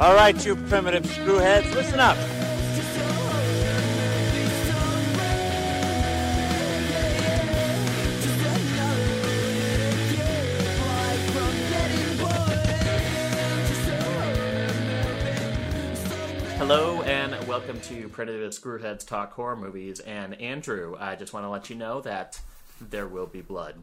All right, you primitive screwheads, listen up. Hello and welcome to Primitive Screwheads Talk Horror Movies. And Andrew, I just want to let you know that there will be blood.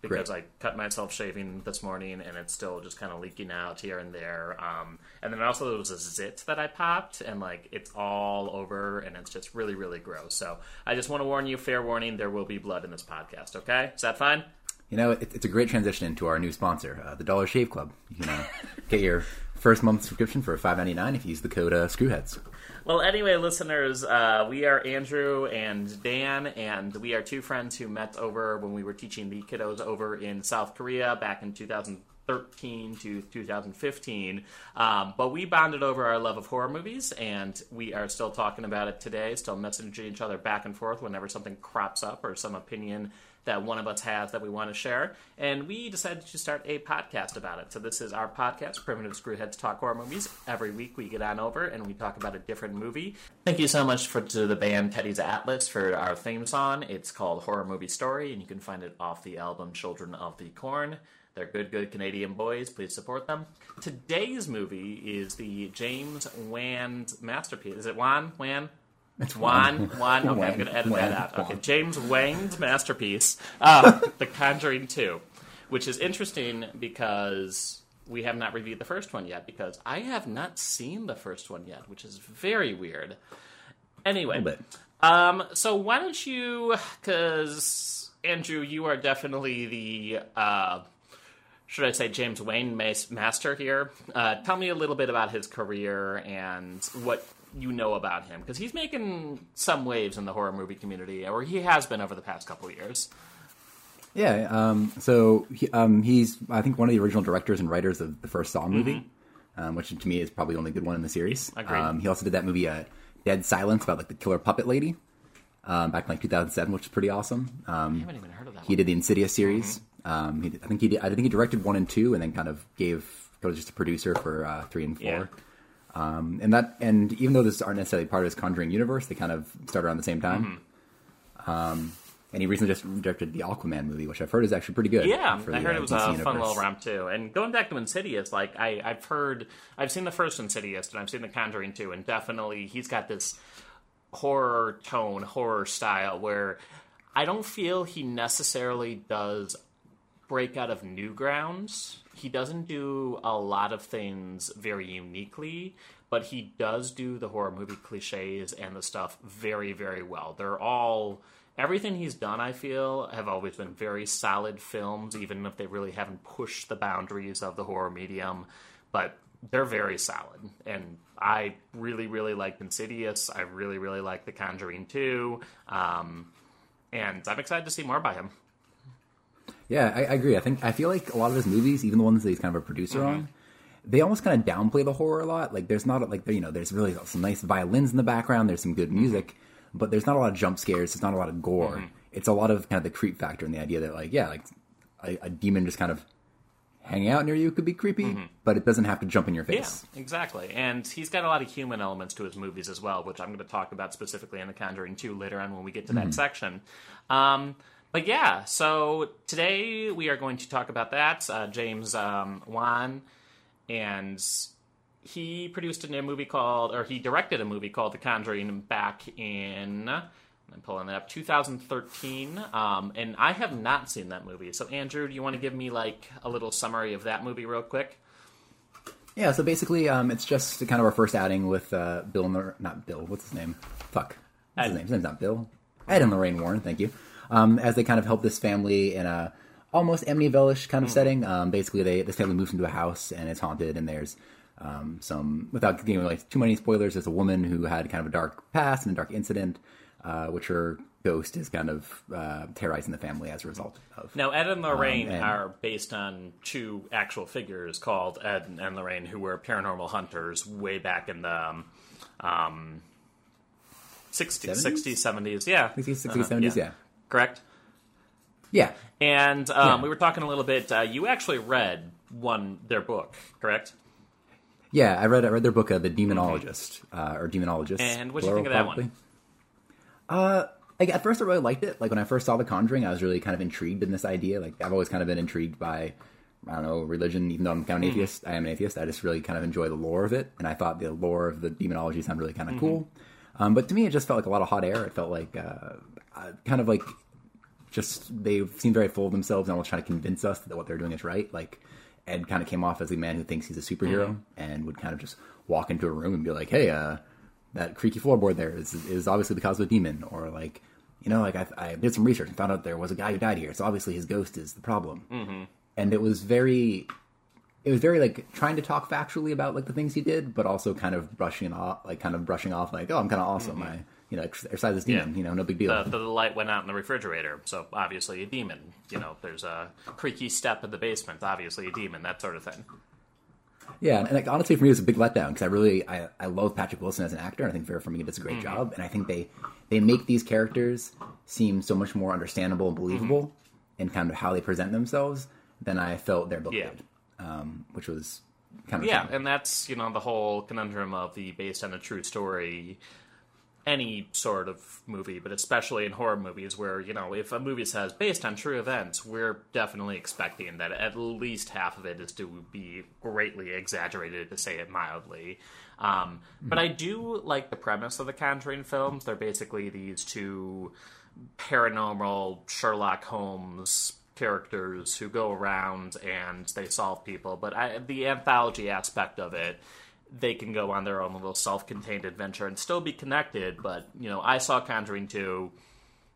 Because I cut myself shaving this morning and it's still just kind of leaking out here and there. Um, and then also there was a zit that I popped and like it's all over and it's just really, really gross. So I just want to warn you, fair warning, there will be blood in this podcast, okay? Is that fine? You know, it, it's a great transition into our new sponsor, uh, the Dollar Shave Club. You can uh, get your first month subscription for five ninety nine if you use the code uh, Screwheads. Well, anyway, listeners, uh, we are Andrew and Dan, and we are two friends who met over when we were teaching the kiddos over in South Korea back in 2013 to 2015. Um, but we bonded over our love of horror movies, and we are still talking about it today, still messaging each other back and forth whenever something crops up or some opinion that one of us has that we want to share. And we decided to start a podcast about it. So this is our podcast, Primitive Screwheads Talk Horror Movies. Every week we get on over and we talk about a different movie. Thank you so much for to the band Teddy's Atlas for our theme song. It's called Horror Movie Story, and you can find it off the album Children of the Corn. They're good, good Canadian boys. Please support them. Today's movie is the James Wan masterpiece. Is it Wan? Wan? It's Wan. Wan. Okay, Wan. I'm going to edit Wan. that out. Okay, James Wayne's masterpiece, uh, The Conjuring 2, which is interesting because we have not reviewed the first one yet, because I have not seen the first one yet, which is very weird. Anyway, A little bit. um, so why don't you, because Andrew, you are definitely the, uh, should I say, James Wayne mas- master here. Uh, tell me a little bit about his career and what you know about him, because he's making some waves in the horror movie community, or he has been over the past couple of years. Yeah. Um, so he, um, he's, I think, one of the original directors and writers of the first Saw movie, um, which to me is probably the only good one in the series. Agreed. Um, he also did that movie, uh, Dead Silence, about like the killer puppet lady, um, back in like 2007, which is pretty awesome. Um, I haven't even heard of that he one. did the Insidious series. Um, he, I think he did, I think he directed one and two, and then kind of gave was just a producer for uh, three and four. Yeah. Um, and that, and even though this aren't necessarily part of his Conjuring universe, they kind of start around the same time. Mm-hmm. Um, and he recently just directed the Aquaman movie, which I've heard is actually pretty good. Yeah, for I the, heard uh, it was DC a fun universe. little romp too. And going back to Insidious, like I, I've heard, I've seen the first Insidious, and I've seen The Conjuring too, and definitely he's got this horror tone, horror style where I don't feel he necessarily does break out of new grounds. He doesn't do a lot of things very uniquely, but he does do the horror movie cliches and the stuff very, very well. They're all everything he's done, I feel, have always been very solid films, even if they really haven't pushed the boundaries of the horror medium. But they're very solid. And I really, really liked Insidious. I really, really like The Conjuring 2. Um, and I'm excited to see more by him. Yeah, I, I agree. I think I feel like a lot of his movies, even the ones that he's kind of a producer Mm-hmm. on, they almost kind of downplay the horror a lot. Like there's not like you know there's really some nice violins in the background. There's some good Mm-hmm. music, but there's not a lot of jump scares. There's not a lot of gore. Mm-hmm. It's a lot of kind of the creep factor and the idea that like yeah, like a, a demon just kind of hanging out near you could be creepy, but it doesn't have to jump in your Mm-hmm. Yeah, face. exactly. And he's got a lot of human elements to his movies as well, which I'm going to talk about specifically in The Conjuring 2 later on when we get to that section. Um, but yeah, so today we are going to talk about that. Uh, James um, Wan, and he produced a new movie called, or he directed a movie called The Conjuring back in. I'm pulling that up. 2013, um, and I have not seen that movie. So, Andrew, do you want to give me like a little summary of that movie, real quick? Yeah, so basically, um, it's just kind of our first outing with uh, Bill, not Bill. What's his name? Fuck, what's his name? His name's not Bill. Ed and Lorraine Warren. Thank you. Um, as they kind of help this family in a almost Amityville-ish kind of setting. Um, basically, they this family moves into a house and it's haunted, and there's um, some without giving like too many spoilers. There's a woman who had kind of a dark past and a dark incident, uh, which her ghost is kind of uh, terrorizing the family as a result of. Now, Ed and Lorraine Um, and- are based on two actual figures called Ed and Lorraine, who were paranormal hunters way back in the um, um, 60s, 60s, 70s. Yeah. 60s, 60s, Uh-huh, 70s, yeah. Correct? Yeah, And um, Yeah. we were talking a little bit. Uh, you actually read one their book, correct? Yeah, I read I read their book, uh, The Demonologist, uh, or Demonologist. And what'd you think of that one? Uh, like at first I really liked it. Like when I first saw The Conjuring, I was really kind of intrigued in this idea. Like I've always kind of been intrigued by I don't know religion, even though I'm kind of an Mm-hmm. atheist. I am an atheist. I just really kind of enjoy the lore of it, and I thought the lore of the demonology sounded really kind of cool. Um, but to me, it just felt like a lot of hot air. It felt like uh, uh, kind of like just they seem very full of themselves and almost trying to convince us that what they're doing is right. Like Ed kind of came off as a man who thinks he's a superhero and would kind of just walk into a room and be like, "Hey, uh, that creaky floorboard there is is obviously the cause of a demon," or like, you know, like I, I did some research and found out there was a guy who died here, so obviously his ghost is the problem. Mm-hmm. And it was very, it was very like trying to talk factually about like the things he did, but also kind of brushing off, like kind of brushing off, like, "Oh, I'm kind of awesome. I, you know, exorcise this demon. Yeah. You know, no big deal." The, the light went out in the refrigerator, so obviously a demon. You know, there's a creaky step in the basement, obviously a demon, that sort of thing. Yeah, and like honestly, for me, it was a big letdown because I really I, I love Patrick Wilson as an actor. and I think Vera Farmiga does a great job, and I think they they make these characters seem so much more understandable and believable in kind of how they present themselves than I felt their book Yeah. did, um, which was kind of Yeah, and that's you know the whole conundrum of the based on a true story. Any sort of movie, but especially in horror movies, where you know if a movie says based on true events, we're definitely expecting that at least half of it is to be greatly exaggerated, to say it mildly. Um, But I do like the premise of the Conjuring films. They're basically these two paranormal Sherlock Holmes characters who go around and they solve people. But I, the anthology aspect of it, they can go on their own little self-contained adventure and still be connected. But you know, I saw Conjuring two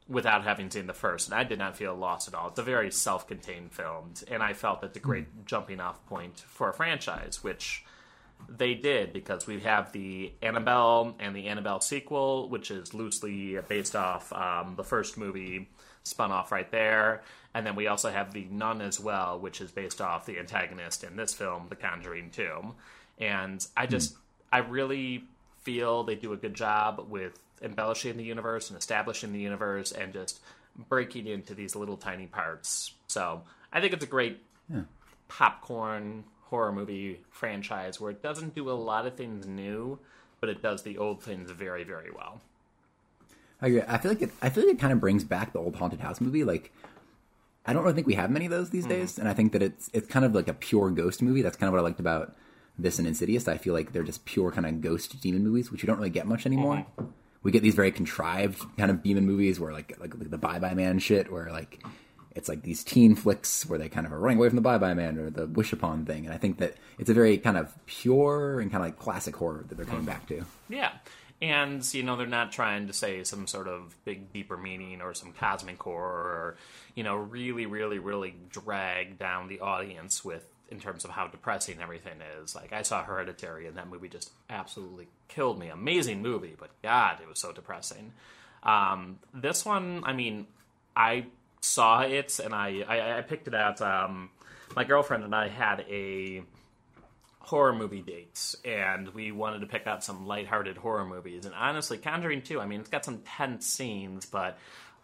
without having seen the first, and I did not feel lost at all. It's a very self-contained film, and I felt it's a great jumping-off point for a franchise, which they did because we have the Annabelle and the Annabelle sequel, which is loosely based off um, the first movie, spun off right there. And then we also have the Nun as well, which is based off the antagonist in this film, The Conjuring 2. And I hmm. just, I really feel they do a good job with embellishing the universe and establishing the universe and just breaking into these little tiny parts. So I think it's a great popcorn horror movie franchise where it doesn't do a lot of things new, but it does the old things very, very well. I agree. I feel like it, I feel like it kind of brings back the old haunted house movie. Like, I don't really think we have many of those these hmm. days, and I think that it's it's kind of like a pure ghost movie. That's kind of what I liked about this and Insidious. I feel like they're just pure kind of ghost demon movies, which you don't really get much mhm. anymore. We get these very contrived kind of demon movies where like like, like the Bye Bye Man shit, where like it's like these teen flicks where they kind of are running away from the Bye Bye Man or the Wish Upon thing. And I think that it's a very kind of pure and kind of like classic horror that they're coming back to. Yeah. And, you know, they're not trying to say some sort of big, deeper meaning or some cosmic horror or, you know, really, really, really drag down the audience with, in terms of how depressing everything is. Like, I saw Hereditary and that movie just absolutely killed me. Amazing movie, but God, it was so depressing. Um, this one, I mean, I saw it and I, I, I picked it out. Um, my girlfriend and I had a horror movie dates, and we wanted to pick out some lighthearted horror movies. And honestly, Conjuring 2, I mean, it's got some tense scenes, but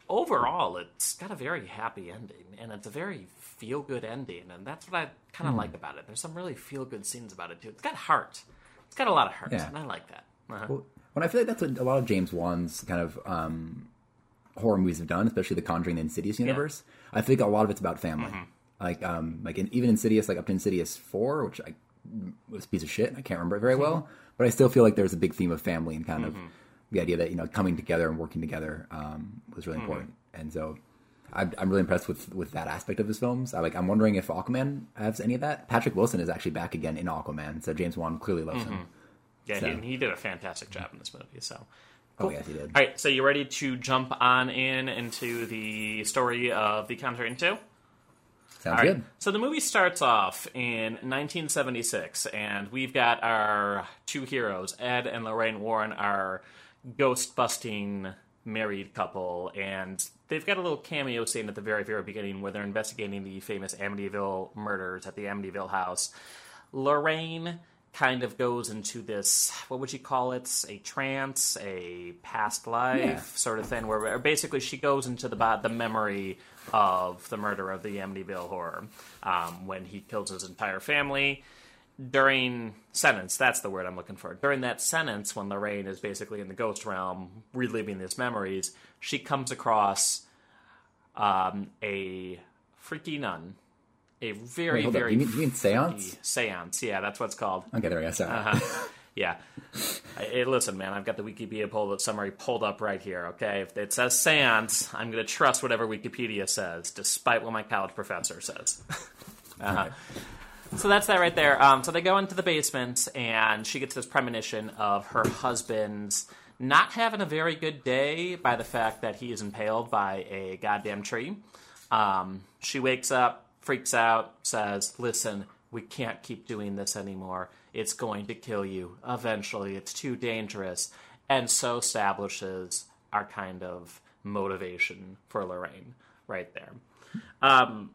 overall, it's got a very happy ending, and it's a very feel good ending, and that's what I kind of like about it. There's some really feel good scenes about it, too. It's got heart. It's got a lot of heart, Yeah. and I like that. Uh-huh. Well, when I feel like that's what a lot of James Wan's kind of um, horror movies have done, especially the Conjuring and Insidious universe. I think a lot of it's about family. Like, um, like in, even Insidious, like up to Insidious four, which I was a piece of shit. I can't remember it very well, but I still feel like there's a big theme of family and kind of the idea that you know coming together and working together um, was really important. And so, I'm, I'm really impressed with with that aspect of his films. I like. I'm wondering if Aquaman has any of that. Patrick Wilson is actually back again in Aquaman, so James Wan clearly loves mm-hmm. him. Yeah, So- he, he did a fantastic job in this movie, so. Oh yes, he did. All right, so you ready to jump on in into the story of The Conjuring 2? Sounds All right. good. So the movie starts off in 1976, and we've got our two heroes, Ed and Lorraine Warren, our ghost busting married couple, and they've got a little cameo scene at the very, very beginning where they're investigating the famous Amityville murders at the Amityville house. Lorraine kind of goes into this what would you call it a trance a past life Yeah. sort of thing where basically she goes into the the memory of the murder of the Amityville horror um, when he kills his entire family during sentence, that's the word I'm looking for. During that sentence, when Lorraine is basically in the ghost realm, reliving these memories, she comes across um, a freaky nun. A very, Wait, up. very You mean- you mean seance? seance. Yeah, that's what it's called. Okay, there we go. Sorry. Uh-huh. Yeah. Hey, listen, man, I've got the Wikipedia pull summary pulled up right here, okay? If it says seance, I'm going to trust whatever Wikipedia says, despite what my college professor says. uh-huh. So that's that right there. Um, so they go into the basement, and she gets this premonition of her husband's not having a very good day by the fact that he is impaled by a goddamn tree. Um, she wakes up, freaks out, says, Listen, we can't keep doing this anymore. It's going to kill you. Eventually, it's too dangerous. And so establishes our kind of motivation for Lorraine right there. Um,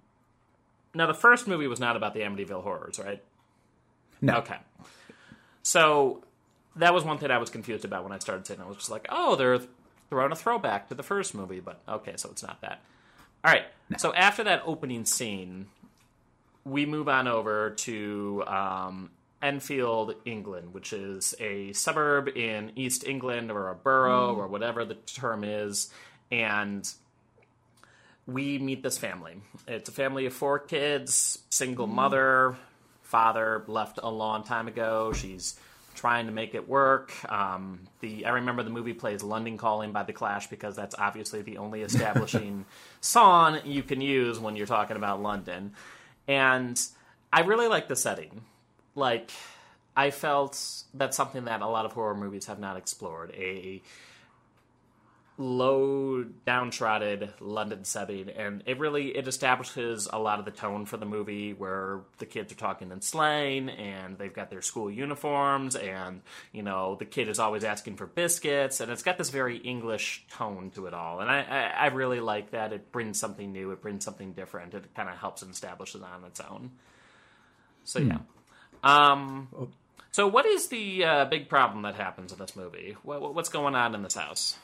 now, the first movie was not about the Amityville horrors, right? no. Okay. So that was one thing I was confused about when I started saying it. I was just like, oh, they're throwing a throwback to the first movie, but okay, so it's not that. All right. So after that opening scene, we move on over to um, Enfield, England, which is a suburb in East England or a borough or whatever the term is, and we meet this family. It's a family of four kids, single mother, father left a long time ago. She's trying to make it work. Um, the I remember the movie plays "London Calling" by the Clash because that's obviously the only establishing song you can use when you're talking about London. And I really like the setting. Like I felt that's something that a lot of horror movies have not explored. A low downtrodden london setting and it really it establishes a lot of the tone for the movie where the kids are talking in slang and they've got their school uniforms and you know the kid is always asking for biscuits and it's got this very english tone to it all and i i, I really like that it brings something new it brings something different it kind of helps and establishes it on its own. So yeah. Um so what is the uh, big problem that happens in this movie? What, what's going on in this house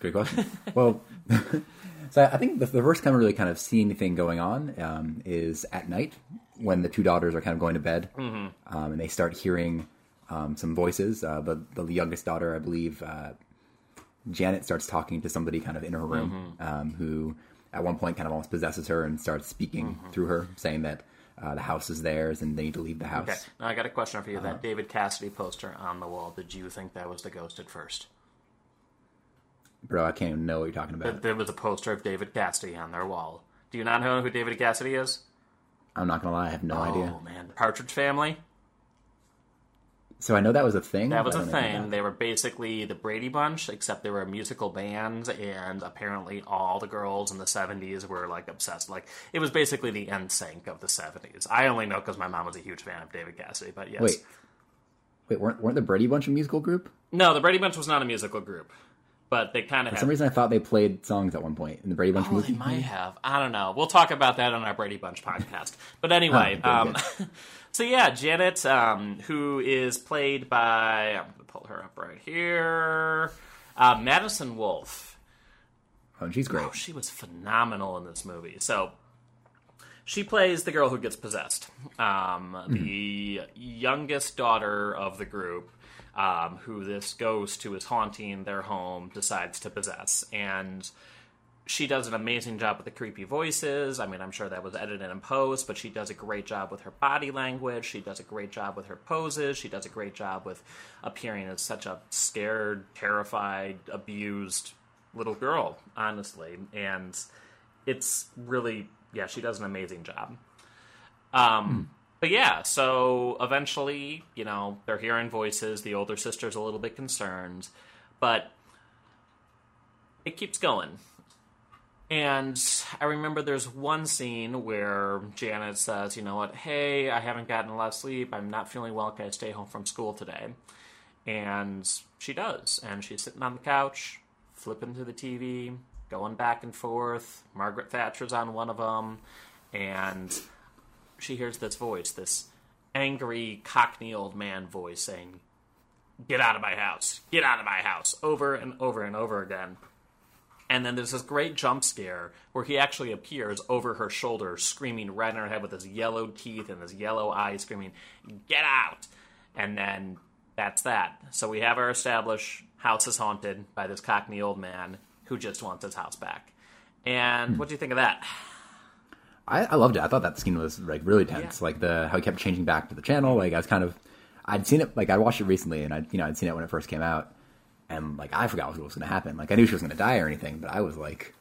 That's a great question. well, so I think the, the first time we really kind of see anything going on um, is at night when the two daughters are kind of going to bed, um, and they start hearing um, some voices. Uh, the the youngest daughter, I believe, uh, Janet, starts talking to somebody kind of in her room, um, who at one point kind of almost possesses her and starts speaking through her, saying that. Uh, the house is theirs, and they need to leave the house. Okay, now I got a question for you. That David Cassidy poster on the wall, did you think that was the ghost at first? Bro, I can't even know what you're talking about. There was a poster of David Cassidy on their wall. Do you not know who David Cassidy is? I'm not gonna lie, I have no oh, idea. Oh man, the Partridge Family. So I know that was a thing. That was a don't know anything thing. They were basically the Brady Bunch, except they were a musical band, and apparently all the girls in the '70s were like obsessed. Like it was basically the NSYNC of the '70s. I only know because my mom was a huge fan of David Cassidy. But yes, Wait, wait, weren't, weren't the Brady Bunch a musical group? no, the Brady Bunch was not a musical group, but they kind of For some reason, I thought they played songs at one point in the Brady Bunch Oh, movie. they might have. I don't know. We'll talk about that on our Brady Bunch podcast. But anyway, Oh, um, so yeah, Janet, um, who is played by I'm gonna pull her up right here, uh, Madison Wolfe. Oh, she's great. Oh, she was phenomenal in this movie. So she plays the girl who gets possessed, um, the youngest daughter of the group, um, who this ghost who is haunting their home decides to possess. And she does an amazing job with the creepy voices. I mean, I'm sure that was edited in post, but she does a great job with her body language. She does a great job with her poses. She does a great job with appearing as such a scared, terrified, abused little girl, honestly. And it's really, yeah, she does an amazing job. Um, But yeah, so eventually, you know, they're hearing voices. The older sister's a little bit concerned, but it keeps going. And I remember there's one scene where Janet says, you know what, hey, I haven't gotten a lot of sleep. I'm not feeling well. Can I stay home from school today? And she does. And she's sitting on the couch, flipping through the TV, going back and forth. Margaret Thatcher's on one of them. And she hears this voice, this angry Cockney old man voice saying, Get out of my house! Get out of my house! Over and over and over again. And then there's this great jump scare where he actually appears over her shoulder, screaming right in her head with his yellow teeth and his yellow eyes, screaming, Get out! And then that's that. So we have our established house is haunted by this cockney old man who just wants his house back. And hmm. what do you think of that? I, I loved it. I thought that scene was like really tense. Yeah. Like the how he kept changing back to the channel. Like I was kind of, I'd seen it. Like I watched it recently, and I you know I'd seen it when it first came out, and like I forgot what was going to happen. Like I knew she was going to die or anything, but I was like,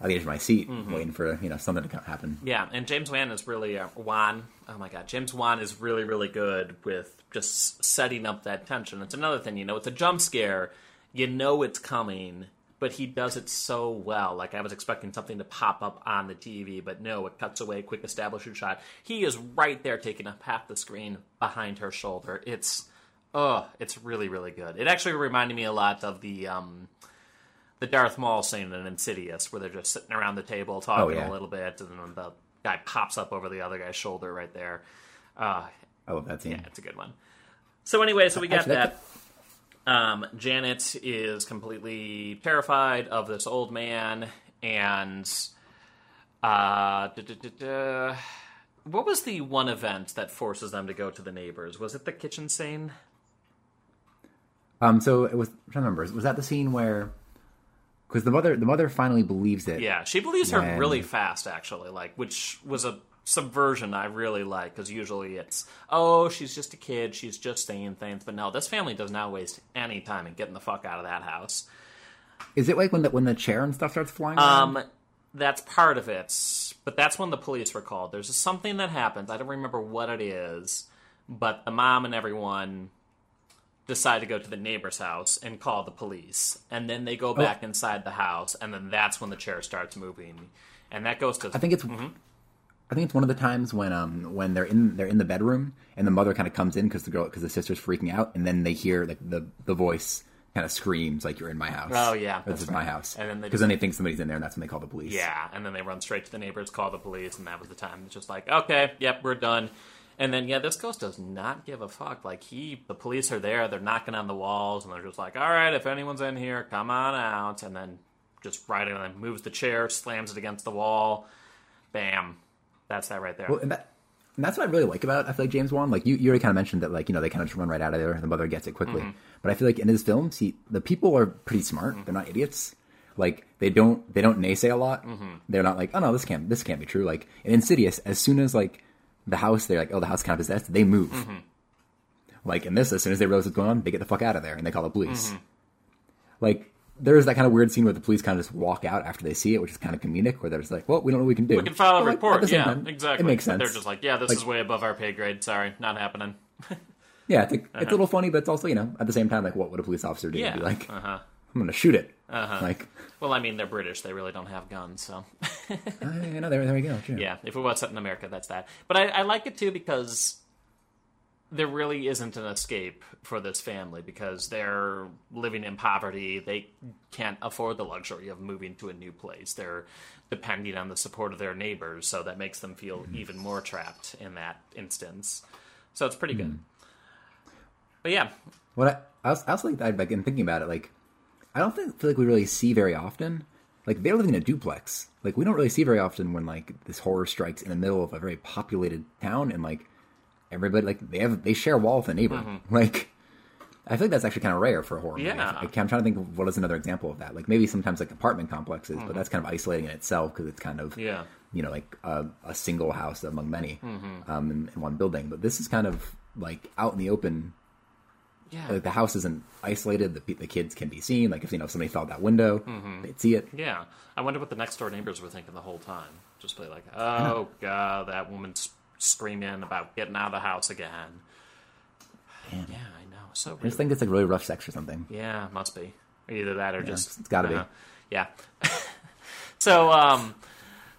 on the edge of my seat, Mm-hmm. waiting for you know something to happen. Yeah, and James Wan is really uh, Wan. Oh my God, James Wan is really really good with just setting up that tension. It's another thing, you know, it's a jump scare. You know it's coming, but he does it so well. Like I was expecting something to pop up on the TV, but no, it cuts away, quick establishing shot. He is right there, taking up half the screen behind her shoulder. It's, oh, it's really really good. It actually reminded me a lot of the. um the Darth Maul scene in Insidious, where they're just sitting around the table talking Oh, yeah. a little bit, and then the guy pops up over the other guy's shoulder right there. Uh, I love that scene. yeah, it's a good one. So anyway, so we got Actually, that. Um, Janet is completely terrified of this old man, and uh, da, da, da, da. what was the one event that forces them to go to the neighbors? Was it the kitchen scene? Um, so it was. I'm trying to remember. Was that the scene where? Because the mother, the mother finally believes it. Yeah, she believes her really fast, actually. Like, which was a subversion I really like because usually it's oh she's just a kid, she's just saying things. But no, this family does not waste any time in getting the fuck out of that house. Is it like when the when the chair and stuff starts flying? around? Um, that's part of it, but that's when the police were called. There's something that happens. I don't remember what it is, but the mom and everyone decide to go to the neighbor's house and call the police, and then they go back inside the house, and then that's when the chair starts moving, and that goes to I think it's. Mm-hmm. I think it's one of the times when um when they're in they're in the bedroom and the mother kind of comes in because the girl because the sister's freaking out and then they hear like the the voice kind of screams like you're in my house. Oh, yeah, this is my house. And then they because then they think somebody's in there and that's when they call the police. Yeah, and then they run straight to the neighbors, call the police, and that was the time. It's just like, okay, yep, we're done. And then yeah, this ghost does not give a fuck. Like he, the police are there, they're knocking on the walls, and they're just like, all right, if anyone's in here, come on out. And then just right in and moves the chair, slams it against the wall, bam. That's that right there. Well, and that. And that's what I really like about I feel like James Wan. Like you, you already kind of mentioned that like you know they kind of just run right out of there and the mother gets it quickly. Mm-hmm. But I feel like in his films, he the people are pretty smart. They're not idiots. Like they don't they don't naysay a lot. Mm-hmm. They're not like oh no this can't this can't be true. Like in Insidious, as soon as like the house they're like oh the house kind of possessed, they move. Mm-hmm. Like in this, as soon as they realize what's going on, they get the fuck out of there and they call the police. Mm-hmm. Like there's that kind of weird scene where the police kind of just walk out after they see it, which is kind of comedic. Where they're just like, well, we don't know what we can do. we can file a But, report. same Yeah, time, exactly. It makes sense. They're just like, yeah, this Like- is way above our pay grade. Sorry, not happening. Yeah, it's, like, it's a little funny, but it's also you know at the same time like what would a police officer do? Uh-huh. Yeah. Be like, Uh-huh. I'm gonna shoot it. Like, Well, I mean, they're British. They really don't have guns, so. you know, there, there we go. True. Yeah, if it was set in America, that's that. But I, I like it too because there really isn't an escape for this family because they're living in poverty. They can't afford the luxury of moving to a new place. They're depending on the support of their neighbors, so that makes them feel mm-hmm. even more trapped in that instance. So it's pretty good. Mm-hmm. But yeah, What I, I was, I was like, I've been thinking about it. Like, I don't think, feel like we really see very often. Like they're living in a duplex. Like we don't really see very often when like this horror strikes in the middle of a very populated town and like everybody like they have they share a wall with a neighbor. Like I think that's actually kind of rare for a horror. Mm-hmm. Yeah. Like, I'm trying to think of what is another example of that. Like maybe sometimes like apartment complexes, Mm-hmm. but that's kind of isolating in itself because it's kind of Yeah. you know like a, a single house among many Mm-hmm. um, in, in one building. But this is kind of like out in the open. yeah, Like the house isn't isolated. The, the kids can be seen. Like if you know if somebody fell out that window, Mm-hmm. they'd see it. yeah. I wonder what the next door neighbors were thinking the whole time. Just be like, oh god, that woman's screaming about getting out of the house again. Man. Yeah, I know. So I just think it's like really rough sex or something. Yeah, must be. Either that or just it's gotta be. uh, Yeah. so um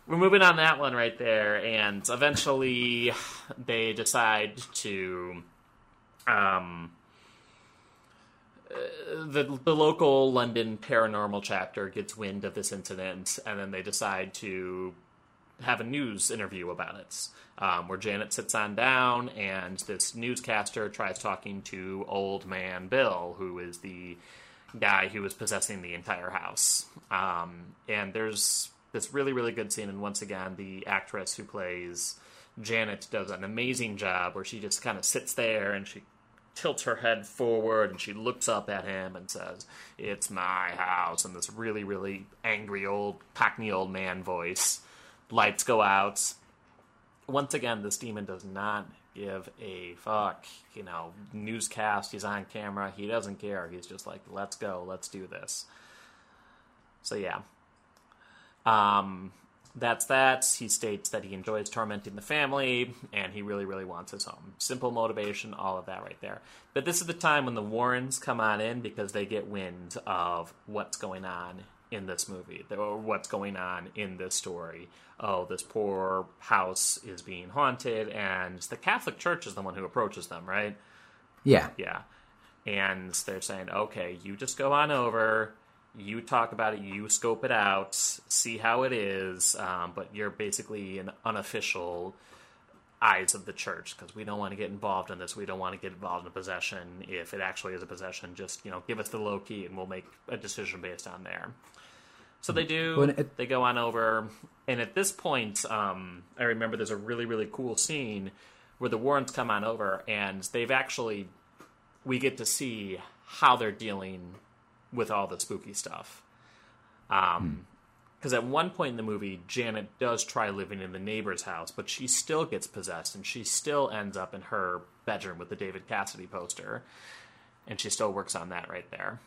we're moving on that one right there, and eventually they decide to um uh, the the local London paranormal chapter gets wind of this incident, and then they decide to have a news interview about it, um, where Janet sits on down, and this newscaster tries talking to old man Bill, who is the guy who was possessing the entire house. Um, and there's this really, really good scene, and once again, the actress who plays Janet does an amazing job where she just kind of sits there and she tilts her head forward and she looks up at him and says, It's my house, in this really, really angry old, cockney old man voice. Lights go out. Once again, this demon does not give a fuck. You know, newscast, he's on camera, he doesn't care. He's just like, let's go, let's do this. So, yeah. Um, that's that. He states that he enjoys tormenting the family and he really, really wants his home. Simple motivation, all of that right there. But this is the time when the Warrens come on in because they get wind of what's going on in this movie or what's going on in this story. Oh, this poor house is being haunted, and the Catholic Church is the one who approaches them, right? Yeah. Yeah. And they're saying, okay, you just go on over, you talk about it, you scope it out, see how it is, um, but you're basically an unofficial eyes of the church because we don't want to get involved in this. We don't want to get involved in a possession. If it actually is a possession, just you know, give us the low key, and we'll make a decision based on there. So they do. It- they go on over, and at this point, um, I remember there's a really really cool scene where the Warrens come on over, and they've actually we get to see how they're dealing with all the spooky stuff. Um, because at one point in the movie, Janet does try living in the neighbor's house, but she still gets possessed, and she still ends up in her bedroom with the David Cassidy poster, and she still works on that right there.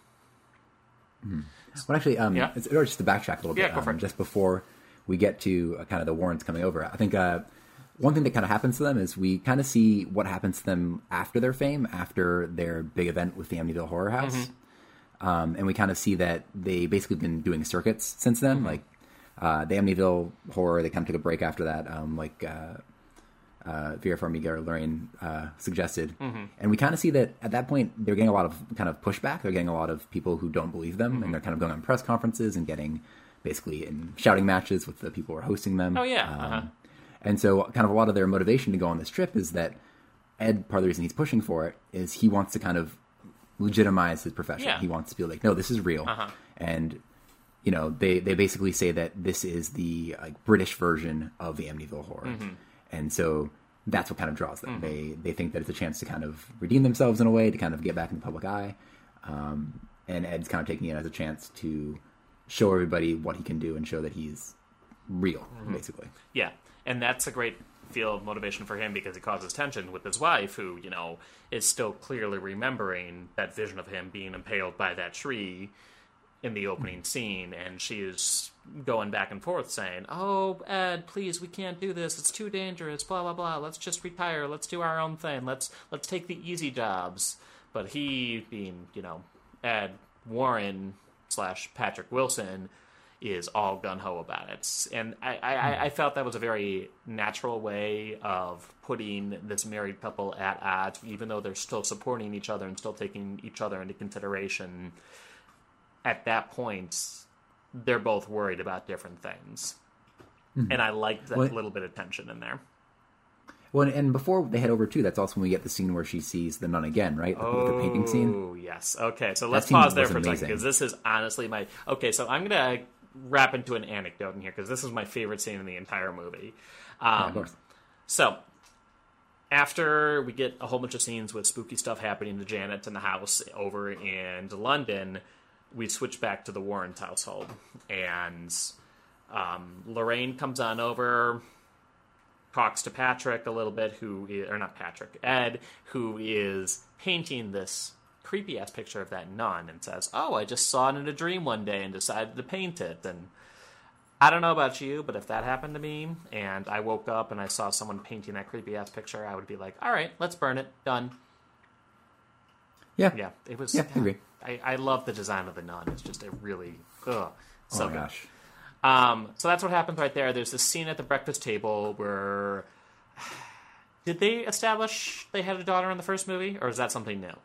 Well, actually, um, Yeah. it's, or just to backtrack a little Yeah, bit, um, just before we get to uh, kind of the Warrens coming over, I think uh, one thing that kind of happens to them is we kind of see what happens to them after their fame, after their big event with the Amityville Horror House, Mm-hmm. um, and we kind of see that they basically been doing circuits since then. Mm-hmm. Like uh, the Amityville Horror, they kind of took a break after that. Um, like uh, Vera Farmiga or Lorraine uh, suggested, Mm-hmm. and we kind of see that at that point they're getting a lot of kind of pushback. They're getting a lot of people who don't believe them, Mm-hmm. and they're kind of going on press conferences and getting basically in shouting matches with the people who are hosting them. Oh yeah, Um, uh-huh. and so kind of a lot of their motivation to go on this trip is that Ed, part of the reason he's pushing for it is he wants to kind of legitimize his profession. Yeah. He wants to be like, no, this is real, Uh-huh. and you know they they basically say that this is the like British version of the Amityville Horror, Mm-hmm. And so that's what kind of draws them. They they think that it's a chance to kind of redeem themselves in a way to kind of get back in the public eye, um, and Ed's kind of taking it as a chance to show everybody what he can do and show that he's real, Mm-hmm. basically. Yeah, and that's a great feel of motivation for him because it causes tension with his wife, who you know is still clearly remembering that vision of him being impaled by that tree in the opening scene, and she is going back and forth saying, "Oh, Ed, please, we can't do this. It's too dangerous. Blah blah blah. Let's just retire. Let's do our own thing. Let's let's take the easy jobs." But he, being you know Ed Warren slash Patrick Wilson, is all gun ho about it. And I, I, I felt that was a very natural way of putting this married couple at odds, even though they're still supporting each other and still taking each other into consideration. At that point, they're both worried about different things. And I like that Well- little bit of tension in there. Well, and- before they head over too, that's also when we get the scene where she sees the nun again, right? The, with the painting scene. Oh yes. Okay, so let's pause there for a second because this is honestly my okay. So I'm gonna wrap into an anecdote in here because this is my favorite scene in the entire movie. Um, Yeah, of course. So, after we get a whole bunch of scenes with spooky stuff happening to Janet in the house over in London, we switch back to the Warrens household. And um, Lorraine comes on over, talks to Patrick a little bit, who is, or not Patrick, Ed, who is painting this creepy ass picture of that nun and says, Oh, I just saw it in a dream one day and decided to paint it. And I don't know about you, but if that happened to me and I woke up and I saw someone painting that creepy ass picture, I would be like, all right, let's burn it. Done. Yeah. Yeah, it was. Yeah, I agree. I, I love the design of the nun. It's just a really, ugh, so oh good. gosh. Um, so that's what happens right there. There's this scene at the breakfast table where. Did they establish they had a daughter in the first movie, or is that something new?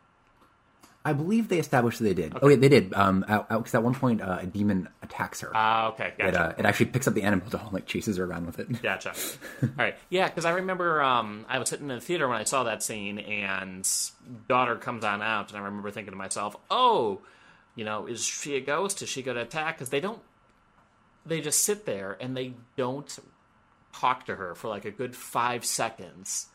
I believe they established that they did. Oh, yeah, they did. Um, because at one point uh, a demon attacks her. Ah, okay, it, uh, it actually picks up the animal doll and like chases her around with it. Gotcha. All right. Yeah, because I remember um, I was sitting in the theater when I saw that scene, and daughter comes on out, and I remember thinking to myself, "Oh, you know, is she a ghost? Is she going to attack? Because they don't. They just sit there and they don't talk to her for like a good five seconds.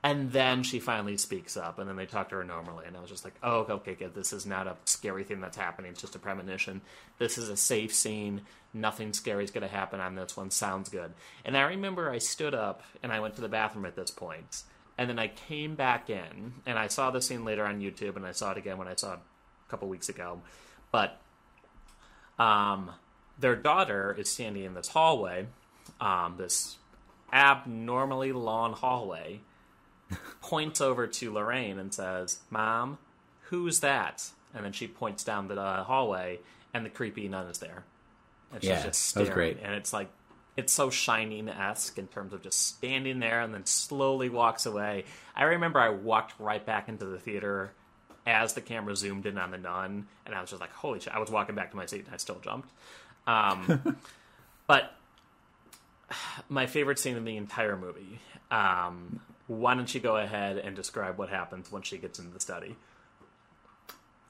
And then she finally speaks up, and then they talk to her normally. And I was just like, oh, okay, good. This is not a scary thing that's happening. It's just a premonition. This is a safe scene. Nothing scary is going to happen on this one. Sounds good. And I remember I stood up and I went to the bathroom at this point, And then I came back in, and I saw the scene later on YouTube, and I saw it again when I saw it a couple weeks ago. But um, their daughter is standing in this hallway, um, this abnormally long hallway, points over to Lorraine and says, Mom, who's that? And then she points down the uh, hallway, and the creepy nun is there. And she's Yeah, just that was staring. great. And it's like, it's so shining esque in terms of just standing there and then slowly walks away. I remember I walked right back into the theater as the camera zoomed in on the nun, and I was just like, holy shit. I was walking back to my seat and I still jumped. Um, but my favorite scene in the entire movie. Um, why don't you go ahead and describe what happens once she gets into the study?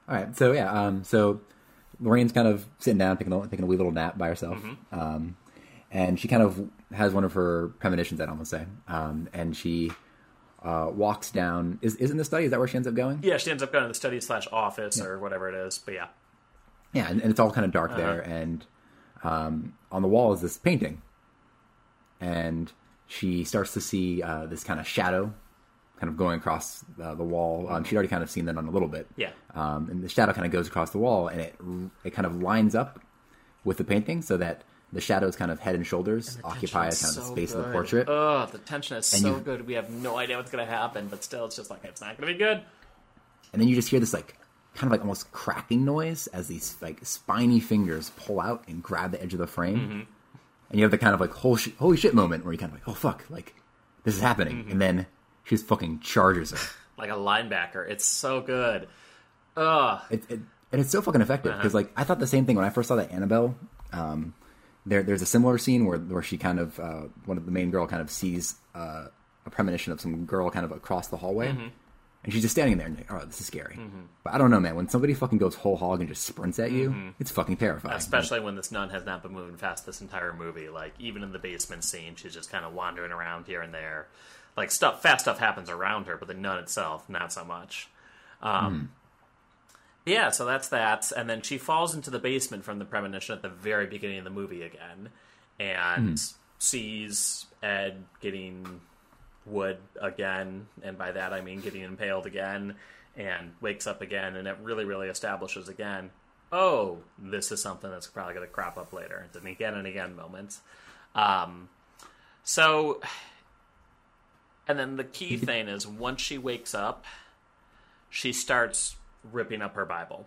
All right. So yeah. Um, so Lorraine's kind of sitting down, taking a, taking a wee little nap by herself, Mm-hmm. um, and she kind of has one of her premonitions. I'd almost say, um, and she uh, walks down. Is isn't the study? Is that where she ends up going? Yeah, she ends up going to the study slash office or whatever it is. But yeah, Yeah, and, and it's all kind of dark Uh-huh. there, and um, on the wall is this painting, and she starts to see uh, this kind of shadow, kind of going across uh, the wall. Um, she'd already kind of seen that on a little bit. Yeah. Um, and the shadow kind of goes across the wall, and it it kind of lines up with the painting, so that the shadows kind of head and shoulders occupy kind is of the so space of the portrait. Oh, the tension is And so you- good. We have no idea what's going to happen, but still, it's just like it's not going to be good. and then you just hear this like kind of like almost cracking noise as these like spiny fingers pull out and grab the edge of the frame Mm-hmm. And you have the kind of like holy shit, holy shit moment where you kind of like oh fuck like this is happening Mm-hmm. and then she just fucking charges her Like a linebacker. It's so good. Ugh. it, it, and it's so fucking effective Uh-huh. because like I thought the same thing when I first saw that Annabelle um, there there's a similar scene where where she kind of uh, one of the main girl kind of sees uh, a premonition of some girl kind of across the hallway Mm-hmm. And she's just standing there and like, oh this is scary but I don't know man when somebody fucking goes whole hog and just sprints at you it's fucking terrifying Mm-hmm. Especially when this nun has not been moving fast this entire movie. Like even in the basement scene, she's just kind of wandering around here and there. Like stuff, fast stuff happens around her, but the nun itself, not so much. Um, Yeah, so that's that, and then she falls into the basement from the premonition at the very beginning of the movie again, and sees Ed getting wood again, and by that I mean getting impaled again, and wakes up again, and it really, really establishes again, oh, this is something that's probably going to crop up later. It's an again and again moment. Um, so, and then the key thing is once she wakes up, she starts ripping up her Bible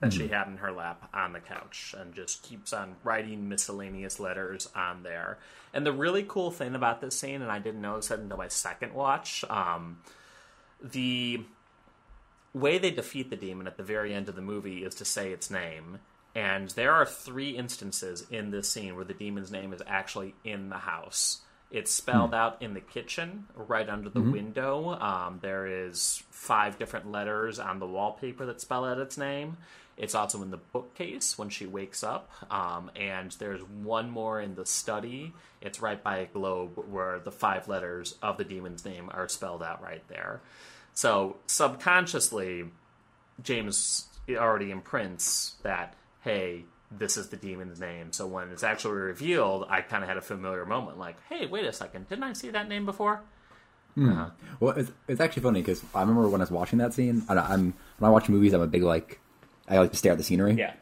that she had in her lap on the couch and just keeps on writing miscellaneous letters on there. And the really cool thing about this scene, and I didn't notice it until my second watch, um, the way they defeat the demon at the very end of the movie is to say its name. And there are three instances in this scene where the demon's name is actually in the house. It's spelled out in the kitchen, right under the window. Um, there is five different letters on the wallpaper that spell out its name. It's also in the bookcase when she wakes up, um, and there's one more in the study. It's right by a globe where the five letters of the demon's name are spelled out right there. So subconsciously, James already imprints that, hey, this is the demon's name. So when it's actually revealed, I kind of had a familiar moment like, hey, wait a second, didn't I see that name before? Well, it's, it's actually funny because I remember when I was watching that scene. I, I'm when I watch movies, I'm a big like I like to stare at the scenery. Yeah.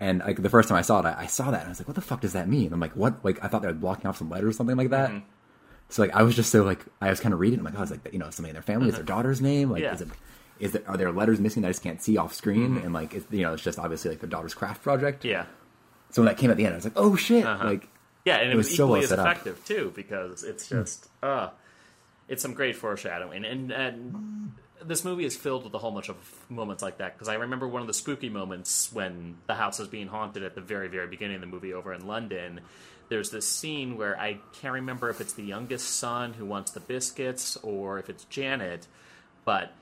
And like the first time I saw it, I, I saw that and I was like, "What the fuck does that mean?" I'm like, "What?" Like I thought they were blocking off some letters or something like that. Mm-hmm. So like I was just so like I was kind of reading. I'm like, "Oh, it's like you know something in their family. Is their daughter's name? Like Mm-hmm. Yeah. Mm-hmm. is it?" There, are there letters missing that I just can't see off screen? And like, it's, you know, it's just obviously like their daughter's craft project. Yeah. So when that came at the end, I was like, "Oh shit!" Uh-huh. Like, Yeah, and it, It was, was so well as set up. effective too because it's just uh it's some great foreshadowing and and this movie is filled with a whole bunch of moments like that because I remember one of the spooky moments when the house is being haunted at the very very beginning of the movie over in London. There's this scene where I can't remember if it's the youngest son who wants the biscuits or if it's Janet, but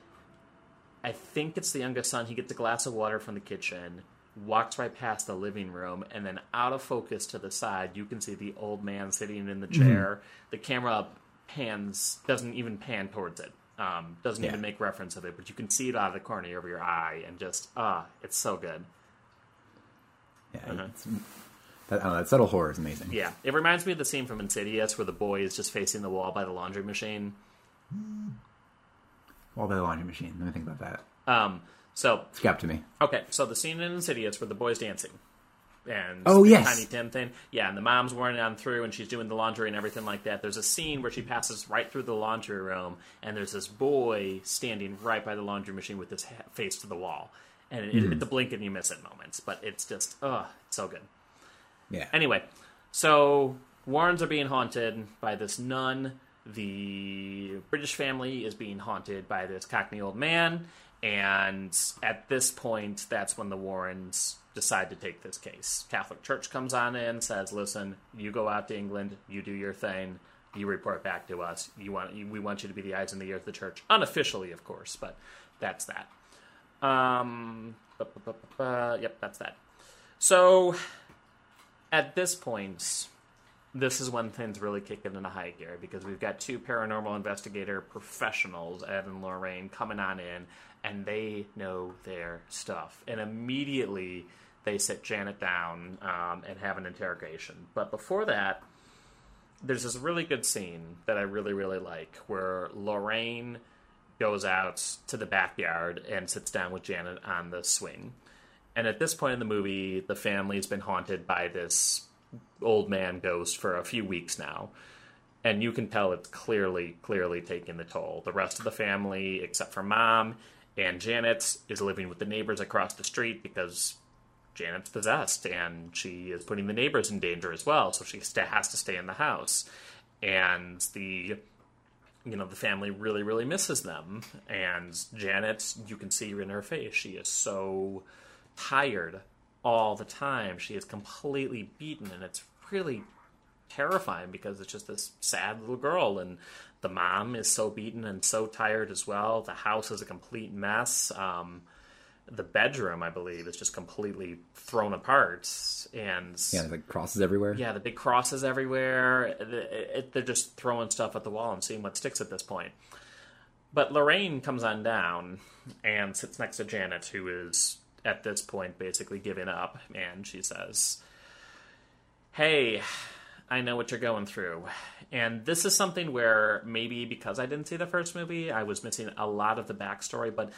I think it's the youngest son. He gets a glass of water from the kitchen. walks right past the living room, and then out of focus to the side, you can see the old man sitting in the mm-hmm. chair. The camera pans doesn't even pan towards it. Um, doesn't Yeah. even make reference of it, but you can see it out of the corner of your eye, and just ah, it's so good. Yeah, it's, that, know, that subtle horror is amazing. Yeah, it reminds me of the scene from Insidious where the boy is just facing the wall by the laundry machine. All by the laundry machine. Let me think about that. Um, so Scap to me. Okay, so the scene in Insidious where the boy's dancing. And Oh, the yes. Tiny Tim thing. Yeah, and the mom's wearing on through and she's doing the laundry and everything like that. There's a scene where she passes right through the laundry room and there's this boy standing right by the laundry machine with his ha- face to the wall. And it, hmm. it's a blink and you miss it moments, but it's just, ugh, it's so good. Yeah. Anyway, so Warrens are being haunted by this nun. The British family is being haunted by this cockney old man. And at this point, that's when the Warrens decide to take this case. Catholic Church comes on in, says, "Listen, you go out to England, you do your thing, you report back to us. You want, we want you to be the eyes and the ears of the church, unofficially, of course, but that's that." Um, yep, that's that. So at this point, this is when things really kick into high gear because we've got two paranormal investigator professionals, Ed and Lorraine, coming on in, and they know their stuff. And immediately they sit Janet down um, and have an interrogation. But before that, there's this really good scene that I really, really like where Lorraine goes out to the backyard and sits down with Janet on the swing. And at this point in the movie, the family's been haunted by this old man ghost for a few weeks now. And you can tell it's clearly, clearly taking the toll. The rest of the family, except for mom and Janet, is living with the neighbors across the street because Janet's possessed and she is putting the neighbors in danger as well. So she has to stay in the house. And the you know the family really really misses them and janet you can see in her face she is so tired all the time she is completely beaten and it's really terrifying because it's just this sad little girl and the mom is so beaten and so tired as well the house is a complete mess um, the bedroom i believe is just completely thrown apart and Yeah, there's like crosses everywhere. yeah, the big crosses everywhere. They're just throwing stuff at the wall and seeing what sticks at this point. But Lorraine comes on down and sits next to Janet, who is at this point basically giving up, and she says, Hey, I know what you're going through. And this is something where maybe because I didn't see the first movie, I was missing a lot of the backstory. But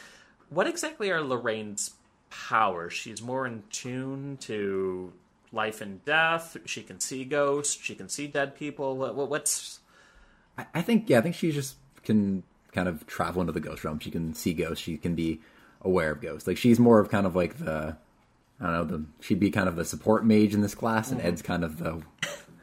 what exactly are Lorraine's powers? She's more in tune to life and death. She can see ghosts. She can see dead people. What, what, what's I, I think yeah, I think she just can kind of travel into the ghost realm. She can see ghosts. She can be aware of ghosts. Like she's more of kind of like the I don't know. The she'd be kind of the support mage in this class, and mm-hmm. Ed's kind of the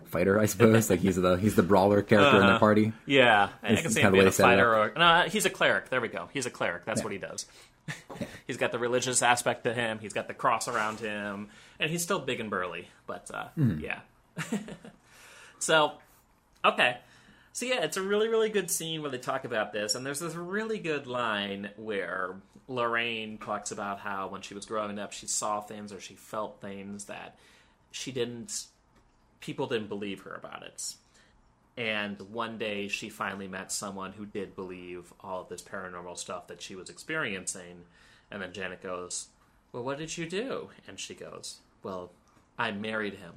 fighter, I suppose. like he's the he's the brawler character in the uh-huh. party. Yeah, and I can see kind him of being a they set it fighter or no, he's a cleric. There we go. He's a cleric. That's what he does. he's got the religious aspect to him. He's got the cross around him, and he's still big and burly. But uh, yeah. so, okay. So yeah, it's a really really good scene where they talk about this, and there's this really good line where Lorraine talks about how when she was growing up, she saw things or she felt things that she didn't. People didn't believe her about it. And one day she finally met someone who did believe all of this paranormal stuff that she was experiencing. And then Janet goes, Well, what did you do? And she goes, Well, I married him.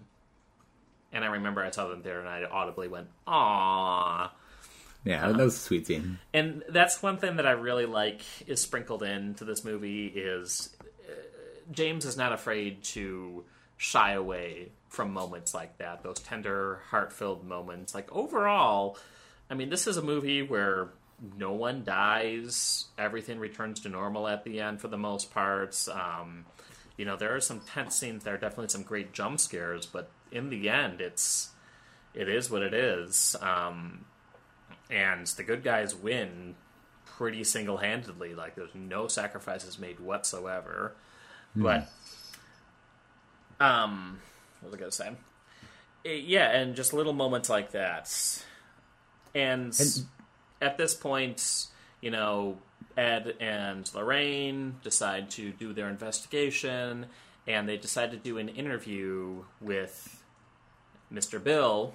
And I remember I saw them there and I audibly went, Aww. Yeah, that was a sweet scene. And that's one thing that I really like is sprinkled into this movie is uh, James is not afraid to shy away from moments like that, those tender, heart-filled moments. Like overall, I mean, this is a movie where no one dies, everything returns to normal at the end for the most part. Um, you know, there are some tense scenes. There are definitely some great jump scares, but in the end, it's it is what it is. Um, and the good guys win pretty single-handedly. Like there's no sacrifices made whatsoever. But um, what was I gonna say? Eh, yeah, and just little moments like that. And, And- at this point, you know, Ed and Lorraine decide to do their investigation, and they decide to do an interview with Mr. Bill,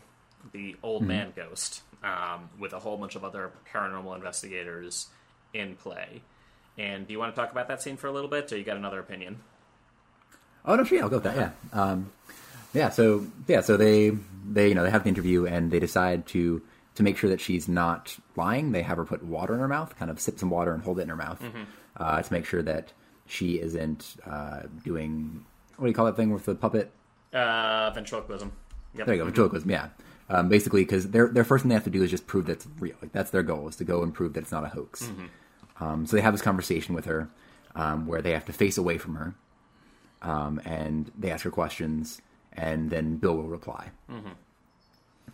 the old man ghost, um, with a whole bunch of other paranormal investigators in play. And do you want to talk about that scene for a little bit, or you got another opinion? Oh no, sure, yeah, I'll go with that. Yeah, um, yeah. So yeah, so they they you know they have the interview and they decide to to make sure that she's not lying. They have her put water in her mouth, kind of sip some water and hold it in her mouth uh, to make sure that she isn't uh, doing what do you call that thing with the puppet? Uh, ventriloquism. Yep. There you go, ventriloquism. Yeah, um, basically because their their first thing they have to do is just prove that it's real. Like that's their goal is to go and prove that it's not a hoax. Um, so they have this conversation with her um, where they have to face away from her, um, and they ask her questions, and then Bill will reply.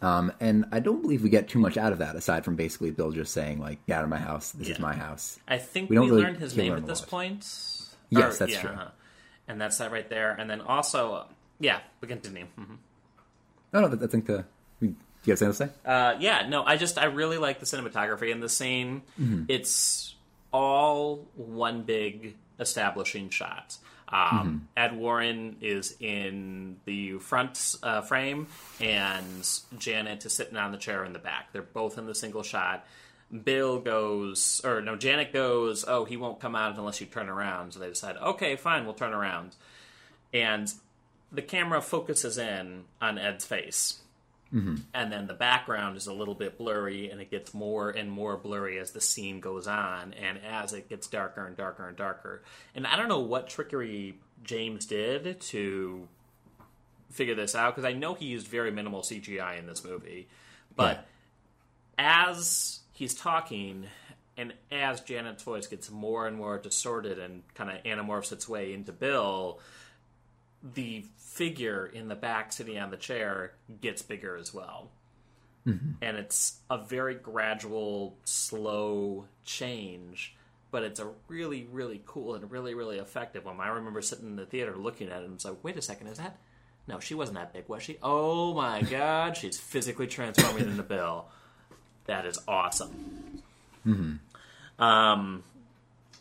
Um, and I don't believe we get too much out of that aside from basically Bill just saying like, "Get out of my house. This is my house." I think We we, don't really learned his name at this point. Yes, that's true. uh-huh. And that's that right there. And then also, uh, yeah, we continue. Mhm. No, no, I think the. Do you have something to say? Uh, yeah, no, I just I really like the cinematography in the scene. Mm-hmm. It's all one big establishing shot. Mm-hmm. Um, Ed Warren is in the front uh, frame, and Janet is sitting on the chair in the back. They're both in the single shot. Bill goes, or no, Janet goes, oh, he won't come out unless you turn around. So they decide, okay, fine, we'll turn around. And the camera focuses in on Ed's face Mm-hmm. and then the background is a little bit blurry and it gets more and more blurry as the scene goes on and as it gets darker and darker and darker. And i don't know what trickery james did to figure this out because i know he used very minimal cgi in this movie. But as he's talking and as janet's voice gets more and more distorted and kind of anamorphs its way into bill the figure in the back sitting on the chair gets bigger as well. And it's a very gradual, slow change, but it's a really, really cool and really, really effective one. I remember sitting in the theater looking at it and it's like, wait a second, is that? No, she wasn't that big, was she? Oh my god, she's physically transforming into Bill. That is awesome. Um,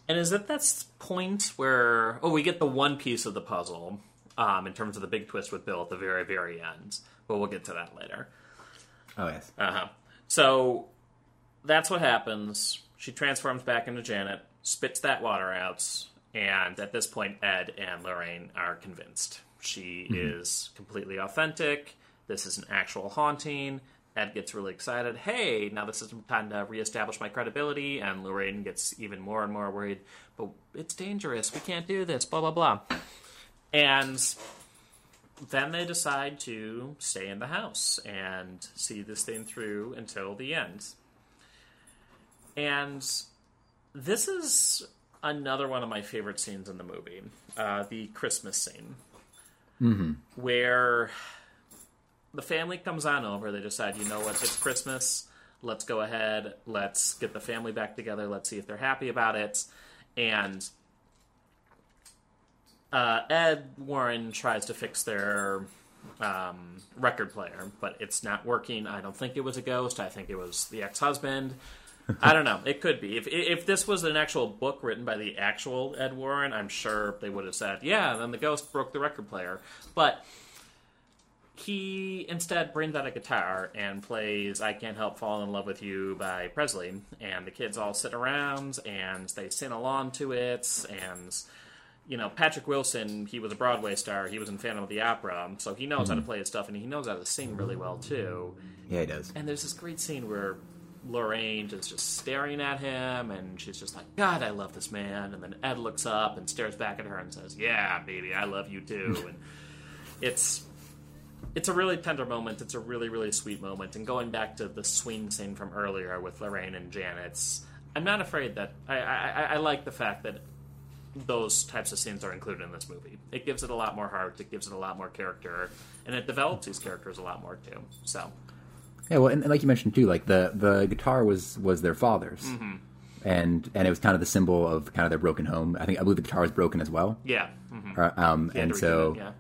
and is it that point where oh we get the one piece of the puzzle um, in terms of the big twist with Bill at the very very end, but we'll get to that later. Oh yes. Uh huh. So that's what happens. She transforms back into Janet, spits that water out, and at this point, Ed and Lorraine are convinced she is completely authentic. This is an actual haunting. Ed gets really excited. Hey, now this is time to reestablish my credibility. And Lorraine gets even more and more worried. But it's dangerous. We can't do this. Blah blah blah. And then they decide to stay in the house and see this thing through until the end. And this is another one of my favorite scenes in the movie uh, the Christmas scene. Where the family comes on over, they decide, you know what, it's Christmas. Let's go ahead. Let's get the family back together. Let's see if they're happy about it. And uh, Ed Warren tries to fix their um, record player, but it's not working. I don't think it was a ghost. I think it was the ex-husband. I don't know. It could be. If if this was an actual book written by the actual Ed Warren, I'm sure they would have said, "Yeah." Then the ghost broke the record player, but he instead brings out a guitar and plays "I Can't Help Falling in Love with You" by Presley, and the kids all sit around and they sing along to it, and you know, Patrick Wilson, he was a Broadway star. He was in Phantom of the Opera, so he knows how to mhm. play his stuff, and he knows how to sing really well too. Yeah, he does. And there's this great scene where Lorraine is just staring at him, and she's just like, "God, I love this man." And then Ed looks up and stares back at her and says, "Yeah, baby, I love you too." And it's it's a really tender moment. It's a really really sweet moment. And going back to the swing scene from earlier with Lorraine and Janet's, I'm not afraid that I I, I- I like the fact that those types of scenes are included in this movie. It gives it a lot more heart. It gives it a lot more character, and it develops these characters a lot more too. So. Yeah, well, and, and like you mentioned too, like the the guitar was was their father's, Mm-hmm. and and it was kind of the symbol of kind of their broken home. I think I believe the guitar was broken as well. Yeah. mhm. Uh, Um, and so it, yeah.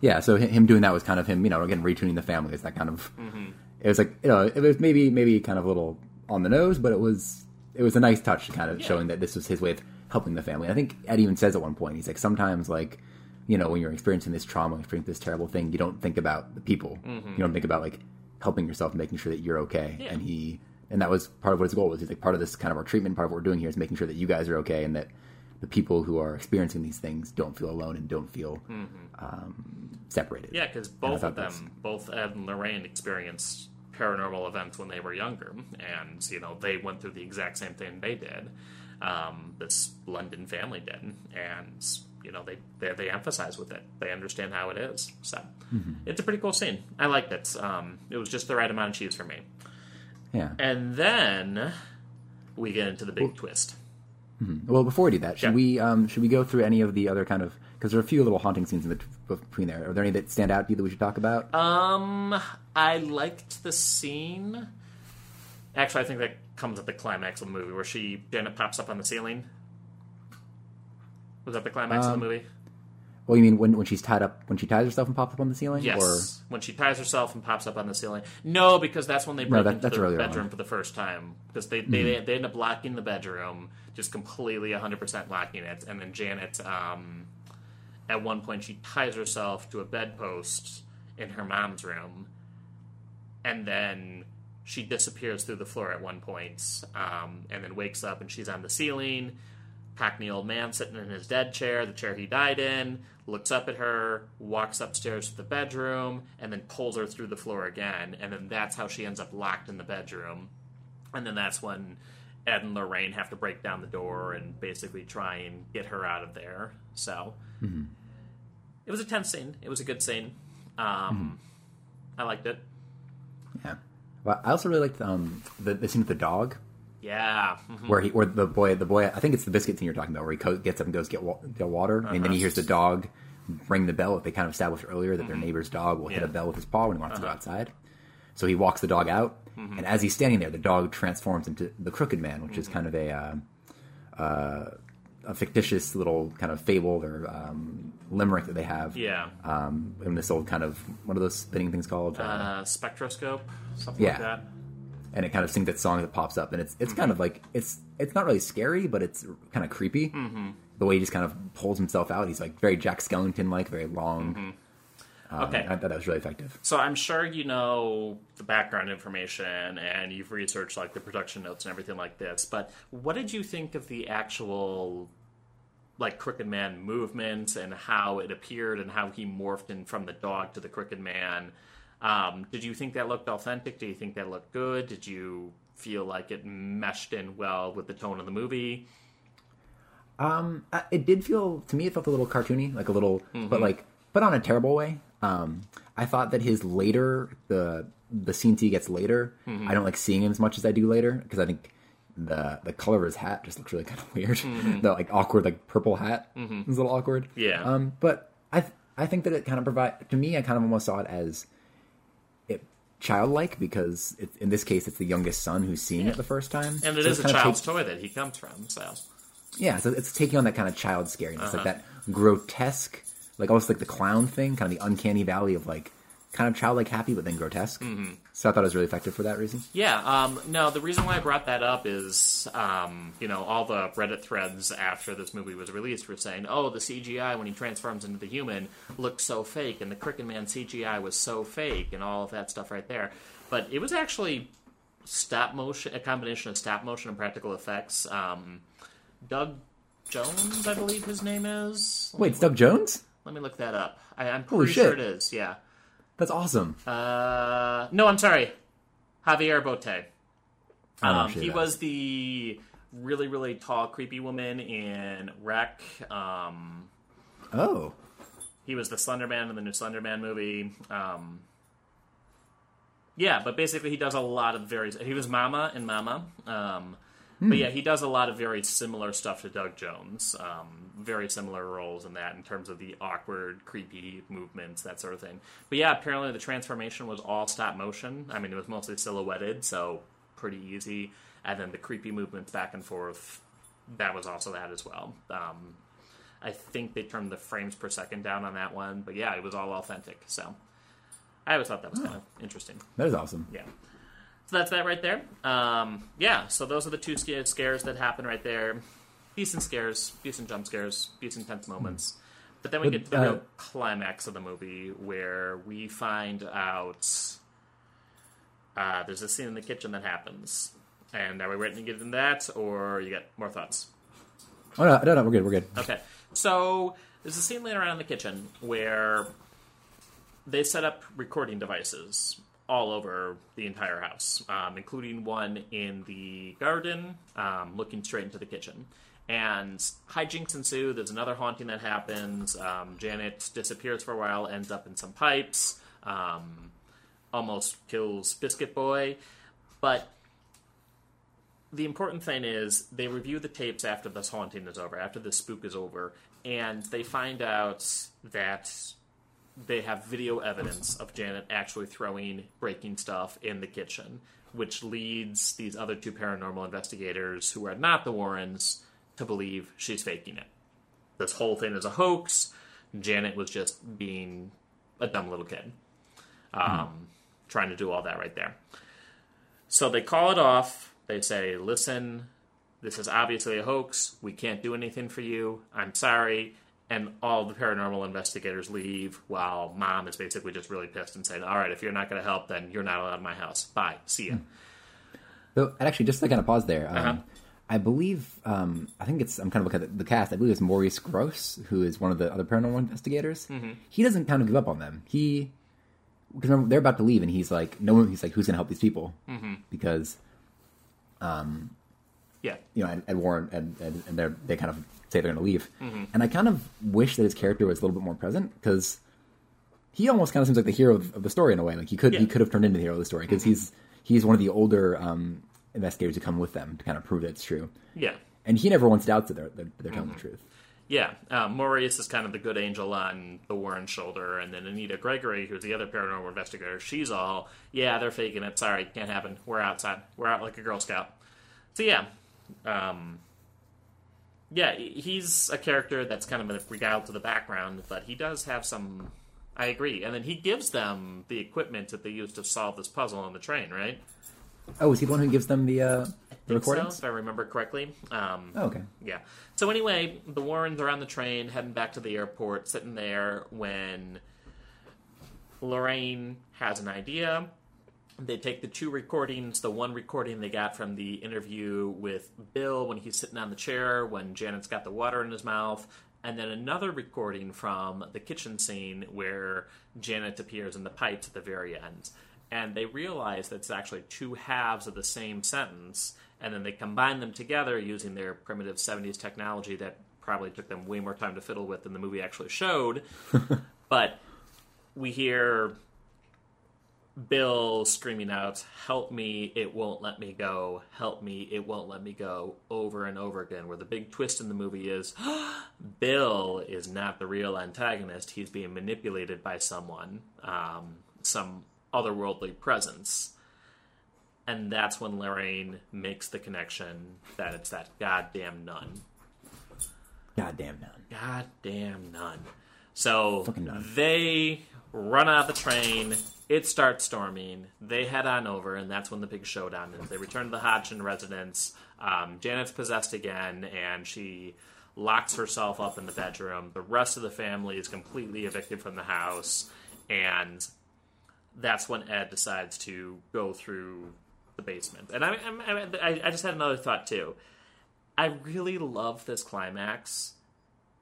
yeah, so him doing that was kind of him, you know, again retuning the family. It's that kind of. Mm-hmm. It was like you know, it was maybe maybe kind of a little on the nose, but it was it was a nice touch, kind of Yeah. showing that this was his way of helping the family. I think Ed even says at one point, he's like, sometimes like, you know, when you're experiencing this trauma, experiencing this terrible thing, you don't think about the people. You don't think about like helping yourself, making sure that you're okay. Yeah. And he, and that was part of what his goal was. He's like part of this kind of our treatment. Part of what we're doing here is making sure that you guys are okay, and that the people who are experiencing these things don't feel alone and don't feel um, separated. Yeah, because both of them, that's- both Ed and Lorraine, experienced paranormal events when they were younger, and you know they went through the exact same thing they did. Um, this London family did, and you know they, they they emphasize with it. They understand how it is. So Mm-hmm. it's a pretty cool scene. I liked it. Um, it was just the right amount of cheese for me. Yeah. And then we get into the big twist. Well, before we do that, should Yeah. we um, should we go through any of the other kind of because there are a few little haunting scenes in the, between there. Are there any that stand out to you that we should talk about? Um, I liked the scene. Actually, I think that comes at the climax of the movie where she Janet pops up on the ceiling. Was that the climax of Um, the movie? well, you mean when when she's tied up when she ties herself and pops up on the ceiling? Yes. When she ties herself and pops up on the ceiling. No, because that's when they break that- into the bedroom on. Mm-hmm. for the first time. Because they, they they end up locking the bedroom, just completely 100% locking it. And then Janet, um, at one point, she ties herself to a bedpost in her mom's room. And then she disappears through the floor at one point, um, and then wakes up and she's on the ceiling. Cockney old man sitting in his dead chair, the chair he died in, looks up at her, walks upstairs to the bedroom, and then pulls her through the floor again. And then that's how she ends up locked in the bedroom. And then that's when Ed and Lorraine have to break down the door and basically try and get her out of there. So it was a tense scene. It was a good scene. Um, I liked it. Yeah. Well, I also really liked um, the, the scene with the dog Yeah. mhm. where he or the boy the boy I think it's the biscuit scene you're talking about where he co- gets up and goes get wa- get water and then he hears the dog ring the bell that they kind of established earlier that their neighbor's dog will hit a bell with his paw when he wants to go outside. So he walks the dog out, and as he's standing there, the dog transforms into the Crooked Man, which is kind of a uh, uh, a fictitious little kind of fable or um, limerick that they have. Yeah. Um, in this old kind of what are those spinning things called? Uh, Uh, spectroscope, something like Yeah. that. and it kind of sings that song that pops up, and it's it's kind of like it's it's not really scary, but it's kind of creepy. Mm-hmm. The way he just kind of pulls himself out, he's like very Jack Skellington like, very long. Um, Okay. I thought that was really effective. So I'm sure you know the background information and you've researched like the production notes and everything like this. But what did you think of the actual like Crooked Man movement and how it appeared and how he morphed in from the dog to the Crooked Man? Um, did you think that looked authentic? Did you think that looked good? Did you feel like it meshed in well with the tone of the movie? Um, it did feel to me it felt a little cartoony, like a little, Mm-hmm. but like, but on a terrible way. Um, I thought that his later the the scenes he gets later, Mm-hmm. I don't like seeing him as much as I do later because I think the the color of his hat just looks really kind of weird. the like awkward like purple hat is a little awkward. Mm-hmm. Yeah. Um, but I th- I think that it kind of provide to me. I kind of almost saw it as it childlike because it, in this case it's the youngest son who's seeing it the first time, And it So is a child's takes- toy that he comes from. So yeah, so it's taking on that kind of child scariness, Uh-huh. like that grotesque, like almost like the clown thing, kind of the uncanny valley of like kind of childlike happy but then grotesque. Mm-hmm. So I thought it was really effective for that reason. Yeah, um, no, the reason why I brought that up is, um, you know, all the Reddit threads after this movie was released were saying, oh, the CGI when he transforms into the human looks so fake, and the Crooked Man CGI was so fake, and all of that stuff right there. But it was actually stop motion, a combination of stop motion and practical effects. Um, Doug Jones, I believe his name is. Wait, it's Doug Jones? Let me look that up. I, I'm Holy pretty sure it is, yeah. That's awesome. Uh, no, I'm sorry. Javier Botet. I don't know Um, he about was the really, really tall, creepy woman in REC. Um, Oh, he was the Slender Man in the new Slender Man movie. Um, yeah, but basically, he does a lot of various. He was Mama in Mama. Um, But yeah, he does a lot of very similar stuff to Doug Jones. Um, very similar roles in that, in terms of the awkward, creepy movements, that sort of thing. But yeah, apparently the transformation was all stop motion. I mean, it was mostly silhouetted, so pretty easy. And then the creepy movements back and forth, that was also that as well. Um, I think they turned the frames per second down on that one, but yeah, it was all authentic. So I always thought that was kind of interesting. that is awesome. Yeah. So that's that right there. Um, yeah, so those are the two scares that happen right there. Decent scares, decent jump scares, decent tense moments. But then we But, get to the uh, real climax of the movie where we find out uh, there's a scene in the kitchen that happens. And are we ready to get into that, or you got more thoughts? Oh no, no, no, we're good. We're good. Okay. So there's a scene later on in the kitchen where they set up recording devices all over the entire house, um, including one in the garden, um, looking straight into the kitchen. And hijinks ensue. There's another haunting that happens. Um, Janet disappears for a while, ends up in some pipes, um, almost kills Biscuit Boy. But the important thing is they review the tapes after this haunting is over, after the spook is over, and they find out that they have video evidence of Janet actually throwing breaking stuff in the kitchen, which leads these other two paranormal investigators who are not the Warrens to believe she's faking it. This whole thing is a hoax. Janet was just being a dumb little kid, um, trying to do all that right there. So they call it off. They say, listen, this is obviously a hoax. We can't do anything for you. I'm sorry. And all the paranormal investigators leave while mom is basically just really pissed and saying, all right, if you're not going to help, then you're not allowed in my house. Bye. See ya. So, and actually, just to kind of pause there, um, Uh-huh. I believe, um, I think it's, I'm kind of looking at the, cast. I believe it's Maurice Grosse, who is one of the other paranormal investigators. Mm-hmm. He doesn't kind of give up on them. He, because they're about to leave, and he's like, no one, he's like, who's going to help these people? Mm-hmm. Because, Yeah. you know, Ed, Ed Warren, Ed, and they're, they kind of say they're going to leave. Mm-hmm. And I kind of wish that his character was a little bit more present, because he almost kind of seems like the hero of, of the story in a way. Like he could, he Yeah. Mm-hmm. could have turned into the hero of the story, because he's, he's one of the older um, investigators who come with them to kind of prove that it's true. Yeah. And he never once doubts that they're, that they're telling Mm-hmm. the truth. Yeah, uh, Maurice is kind of the good angel on the Warren shoulder, and then Anita Gregory, who's the other paranormal investigator, she's all, yeah, they're faking it. Sorry, can't happen. We're outside. We're out like a Girl Scout. So yeah, um, yeah, he's a character that's kind of been regaled to the background, but he does have some. I agree, and then he gives them the equipment that they use to solve this puzzle on the train, right? Oh, is he the one who gives them the, uh, the Think so, if I remember correctly. Um, Oh, okay. yeah. So anyway, the Warrens are on the train heading back to the airport, sitting there when Lorraine has an idea. They take the two recordings, the one recording they got from the interview with Bill when he's sitting on the chair, when Janet's got the water in his mouth, and then another recording from the kitchen scene where Janet appears in the pipes at the very end. And they realize that it's actually two halves of the same sentence, and then they combine them together using their primitive 70s technology that probably took them way more time to fiddle with than the movie actually showed. but we hear Bill screaming out, Help me, it won't let me go. Help me, it won't let me go. Over and over again. Where the big twist in the movie is Bill is not the real antagonist. He's being manipulated by someone, um, some otherworldly presence. And that's when Lorraine makes the connection that it's that goddamn nun. Goddamn none. Goddamn nun. So nun. they run out of the train. It starts storming. They head on over, and that's when the big showdown is. They return to the Hodgson residence. Um, Janet's possessed again, and she locks herself up in the bedroom. The rest of the family is completely evicted from the house, and that's when Ed decides to go through the basement. And I, I, I, I just had another thought too. I really love this climax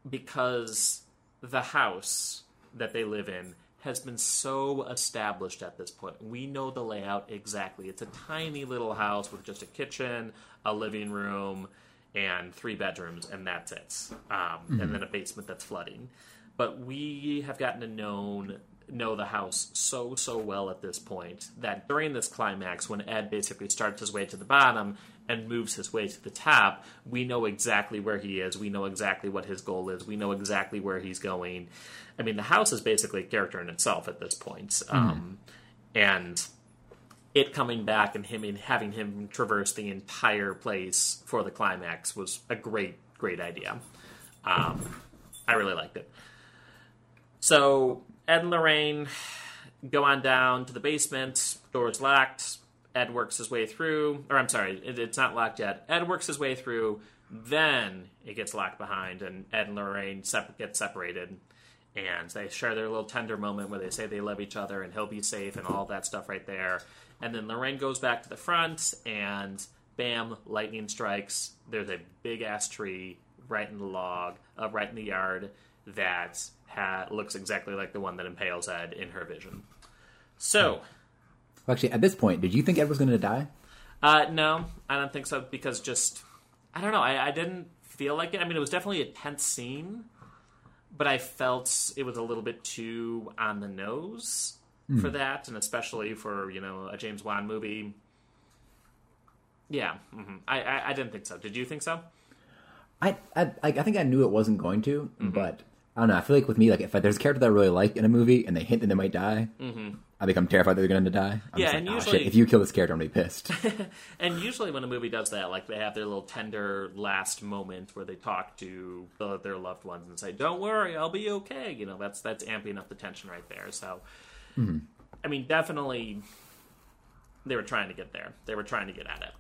because the house that they live in has been so established at this point. We know the layout exactly. It's a tiny little house with just a kitchen, a living room, and three bedrooms, and that's it. Um, And then a basement that's flooding. But we have gotten to know know the house so so well at this point that during this climax, when Ed basically starts his way to the bottom and moves his way to the top, we know exactly where he is. We know exactly what his goal is. We know exactly where he's going. I mean, the house is basically a character in itself at this point, um, and it coming back and him and having him traverse the entire place for the climax was a great great idea. Um, I really liked it. So Ed and Lorraine go on down to the basement. Door's locked. Ed works his way through, or I'm sorry, it, it's not locked yet. Ed works his way through, Then it gets locked behind, and Ed and Lorraine sep- get separated, and they share their little tender moment where they say they love each other and he'll be safe and all that stuff right there. And then Lorraine goes back to the front, and bam, lightning strikes. There's a big ass tree right in the log, uh, right in the yard that ha- looks exactly like the one that impales Ed in her vision. So. Well, actually, at this point, did you think Ed was going to die? Uh, no, I don't think so because just I don't know. I, I didn't feel like it. I mean, it was definitely a tense scene, but I felt it was a little bit too on the nose for that, and especially for you know a James Wan movie. Yeah, hmm I, I I didn't think so. Did you think so? I, I I think I knew it wasn't going to, but I don't know. I feel like with me, like if there's a character that I really like in a movie and they hint that they might die, I become terrified that they're going to die. I'm Yeah, just and like, "Ah, usually- shit, if you kill this character, I'm gonna be pissed. And usually when a movie does that, like they have their little tender last moment where they talk to the, their loved ones and say, "Don't worry, I'll be okay." You know, that's that's amping up the tension right there. So, I mean, definitely, they were trying to get there. They were trying to get at it.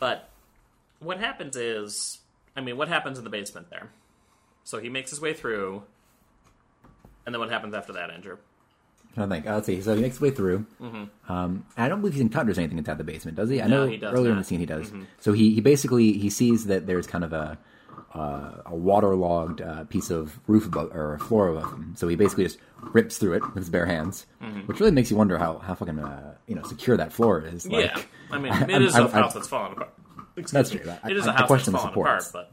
But what happens is, I mean, what happens in the basement there? So he makes his way through, and then what happens after that, Andrew? I don't think. Uh, let's see. So he makes his way through. Um, and I don't believe he encounters anything inside the basement, does he? I No, know he does earlier in the scene he does. So he, he basically he sees that there's kind of a uh, a waterlogged uh, piece of roof above or floor above him. So he basically just rips through it with his bare hands, which really makes you wonder how how fucking uh, you know secure that floor is. Like, yeah, I mean, it is I- a I- house that's falling apart. Excuse That's me. true. I- It is I- a I house that's falling apart, supports. but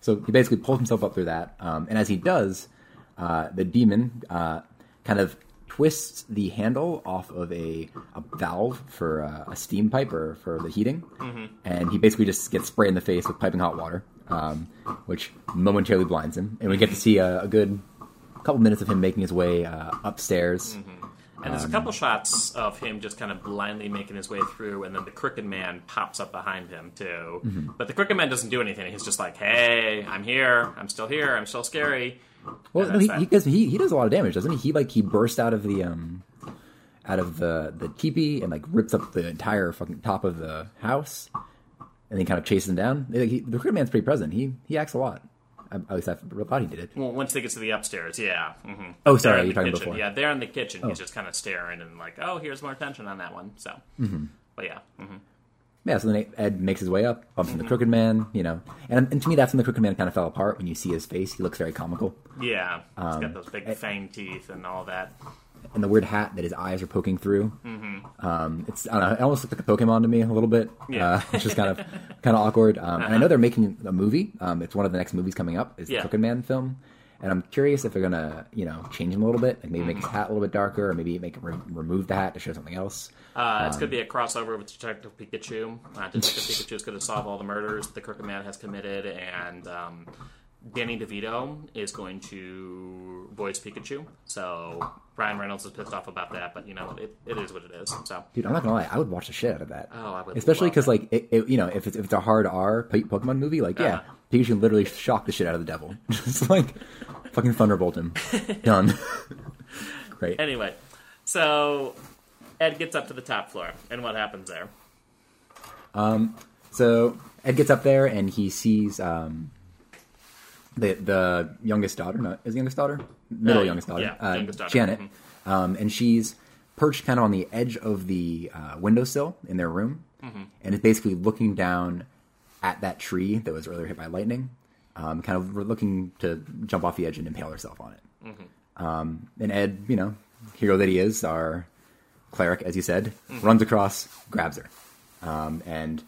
So he basically pulls himself up through that, um, and as he does, uh, the demon uh, kind of twists the handle off of a, a valve for uh, a steam pipe or for the heating, and he basically just gets sprayed in the face with piping hot water, um, which momentarily blinds him. And we get to see a, a good couple minutes of him making his way uh, upstairs. And there's a Um, couple shots of him just kind of blindly making his way through, and then the Crooked Man pops up behind him too. Mm-hmm. But the Crooked Man doesn't do anything. He's just like, "Hey, I'm here. I'm still here. I'm still scary." Well, no, he, he, does, he he does a lot of damage, doesn't he? He like he burst out of the um out of the the teepee and like rips up the entire fucking top of the house, and then kind of chases him down. Like, he, the Crooked Man's pretty present. He he acts a lot. I, at least I thought he did it. Well, once they get to the upstairs, yeah. hmm Oh, sorry, you're talking kitchen. before. Yeah, they're in the kitchen. Oh. He's just kind of staring and like, "Oh, here's more attention on that one." So, Mm-hmm. but yeah. hmm Yeah, so then Ed makes his way up, bumps Mm-hmm. into the Crooked Man, you know, and, and to me that's when the Crooked Man kind of fell apart. When you see his face, he looks very comical, Yeah, he's Um, got those eh, big fang teeth and all that. and the weird hat that his eyes are poking through. Um, it's I don't know, it almost looks like a Pokemon to me a little bit, Mm-hmm. Yeah. uh, which is kind of kind of awkward. Um, And I know they're making a movie. Um, it's one of the next movies coming up. Is Yeah. the Crooked Man film, and I'm curious if they're gonna you know change him a little bit, like maybe make his hat a little bit darker, or maybe make him re- remove the hat to show something else. Uh, it's going to be a crossover with Detective Pikachu. Uh, Detective Pikachu is going to solve all the murders the Crooked Man has committed, and um, Danny DeVito is going to voice Pikachu. So Ryan Reynolds is pissed off about that, but you know it, it is what it is. So Dude, I'm not gonna lie, I would watch the shit out of that. Oh, I would especially because like it, it, you know if it's if it's a hard R Pokemon movie, like yeah, Uh-huh. Pikachu can literally shock the shit out of the devil, just like fucking thunderbolt him, done. Great. anyway, so Ed gets up to the top floor, and what happens there? Um, So Ed gets up there and he sees um, the the youngest daughter. No, is the youngest daughter middle Uh, youngest daughter, yeah, uh, youngest daughter, Janet, mhm. um, and she's perched kind of on the edge of the uh, windowsill in their room, Mm-hmm. and is basically looking down at that tree that was earlier hit by lightning, um, kind of looking to jump off the edge and impale herself on it. Mm-hmm. Um, and Ed, you know, hero that he is, our cleric, as you said, Mm-hmm. runs across, grabs her. Um, and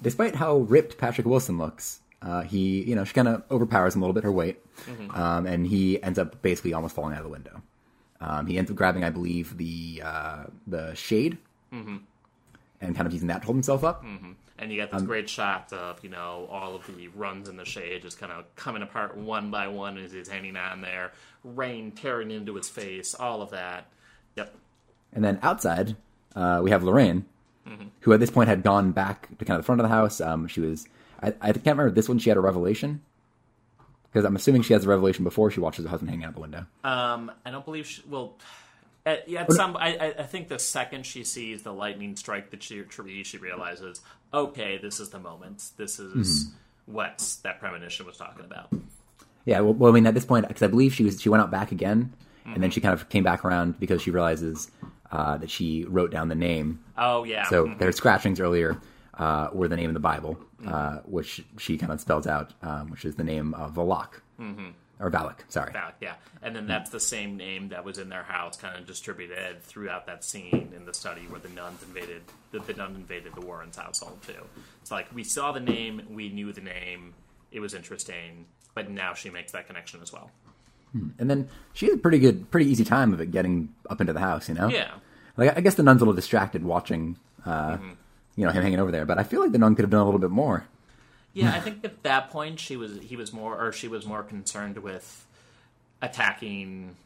despite how ripped Patrick Wilson looks, uh, he, you know, she kind of overpowers him a little bit, her weight, Mm-hmm. um, and he ends up basically almost falling out of the window. Um, he ends up grabbing, I believe, the uh, the shade, Mm-hmm. and kind of using that to hold himself up. And you get Um, this great shot of, you know, all of the runs in the shade just kind of coming apart one by one as he's hanging on there. Rain tearing into his face, all of that. Yep. And then outside, uh, we have Lorraine, Mm-hmm. who at this point had gone back to kind of the front of the house. Um, she was, I, I can't remember this one. She had a revelation because I'm assuming she has a revelation before she watches her husband hanging out the window. Um, I don't believe she, well, at, at some, I, I- think the second she sees the lightning strike the tree, tree, she realizes, okay, this is the moment. This is what that premonition was talking about. Yeah, well, well I mean, at this point, because I believe she was she went out back again, and then she kind of came back around because she realizes uh, that she wrote down the name. Oh yeah. So Mhm. their scratchings earlier uh, were the name of the Bible, uh, which she kind of spells out, um, which is the name of Valak or Valak. Sorry. Valak, yeah. And then that's the same name that was in their house, kind of distributed throughout that scene in the study where the nuns invaded the, the nun invaded the Warrens' household too. It's like we saw the name, we knew the name, it was interesting, but now she makes that connection as well. And then she has a pretty good, pretty easy time of it getting up into the house. You know. Yeah. Like I guess the nun's a little distracted watching, uh, you know, him hanging over there. But I feel like the nun could have done a little bit more. Yeah, I think at that point she was he was more or she was more concerned with attacking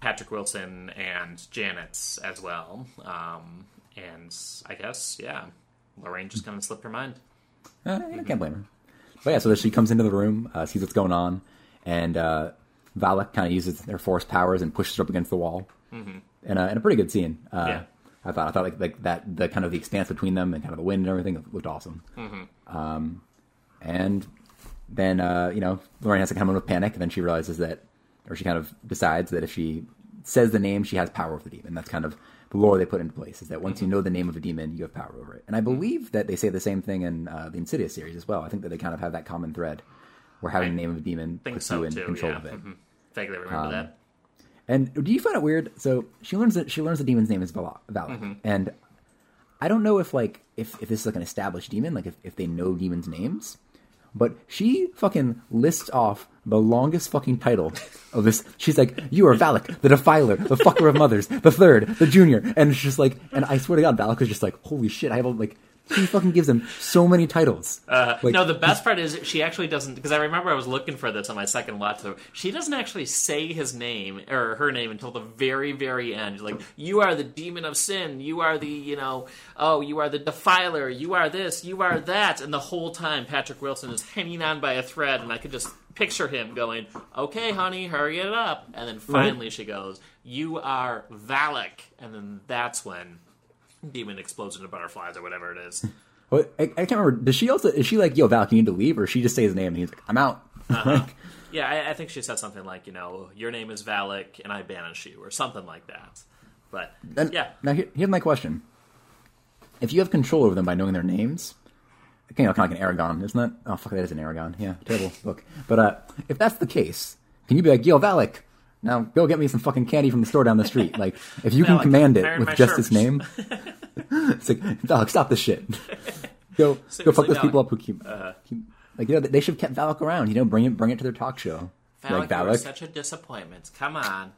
Patrick Wilson and Janet's as well. Um, and I guess yeah, Lorraine just kind of slipped her mind. Uh, I can't blame her. But yeah, so then she comes into the room, uh, sees what's going on, and uh, Valak kind of uses their force powers and pushes her up against the wall. Mm-hmm. In, a, in a pretty good scene. Uh, Yeah. I thought I thought like, like that the kind of the expanse between them and kind of the wind and everything looked awesome. Um, and then uh, you know Lorraine has to come in with panic, and then she realizes that, or she kind of decides that if she says the name, she has power over the demon. That's kind of the lore they put into place. Is that once you know the name of a demon, you have power over it. And I believe that they say the same thing in uh, the Insidious series as well. I think that they kind of have that common thread, where having the name of a demon puts so you in too. control yeah, of it. Mhm. vaguely remember that. And do you find it weird? So she learns that she learns the demon's name is Val- Valak, Mm-hmm. and I don't know if like if if this is like an established demon, like if if they know demons' names, but she fucking lists off the longest fucking title of this. She's like, "You are Valak, the Defiler, the fucker of mothers, the third, the junior," and it's just like, and I swear to God, Valak is just like, "Holy shit!" I have a, like, she fucking gives him so many titles. Uh, Like- no, the best part is she actually doesn't because I remember I was looking for this on my second watch. She doesn't actually say his name or her name until the very, very end. Like, you are the demon of sin. You are the, you know, oh, you are the defiler. You are this. You are that. And the whole time, Patrick Wilson is hanging on by a thread, and I could just picture him going, "Okay, honey, hurry it up." And then finally, she goes, "You are Valak," and then that's when. Demon explodes into butterflies or whatever it is. Well, I, I can't remember. Does she also is she like, "Yo, Valak, you need to leave," or she just say his name and he's like, "I'm out." like, Yeah, I, I think she said something like, you know, your name is Valak and I banish you, or something like that. But And yeah, Now here, here's my question: If you have control over them by knowing their names, you know, kind of like an Eragon, isn't that? Oh fuck, that is an Eragon. Yeah, terrible book. But uh, if that's the case, can you be like, "Yo, Valak, now go get me some fucking candy from the store down the street"? Like, if you can Valak, command it with just his name, it's like, Valak, stop this shit. go, go fuck Seriously, those people up who keep, keep like you know they should have kept Valak around. You know, bring it bring it to their talk show. Valak, like Valak, such a disappointment. Come on.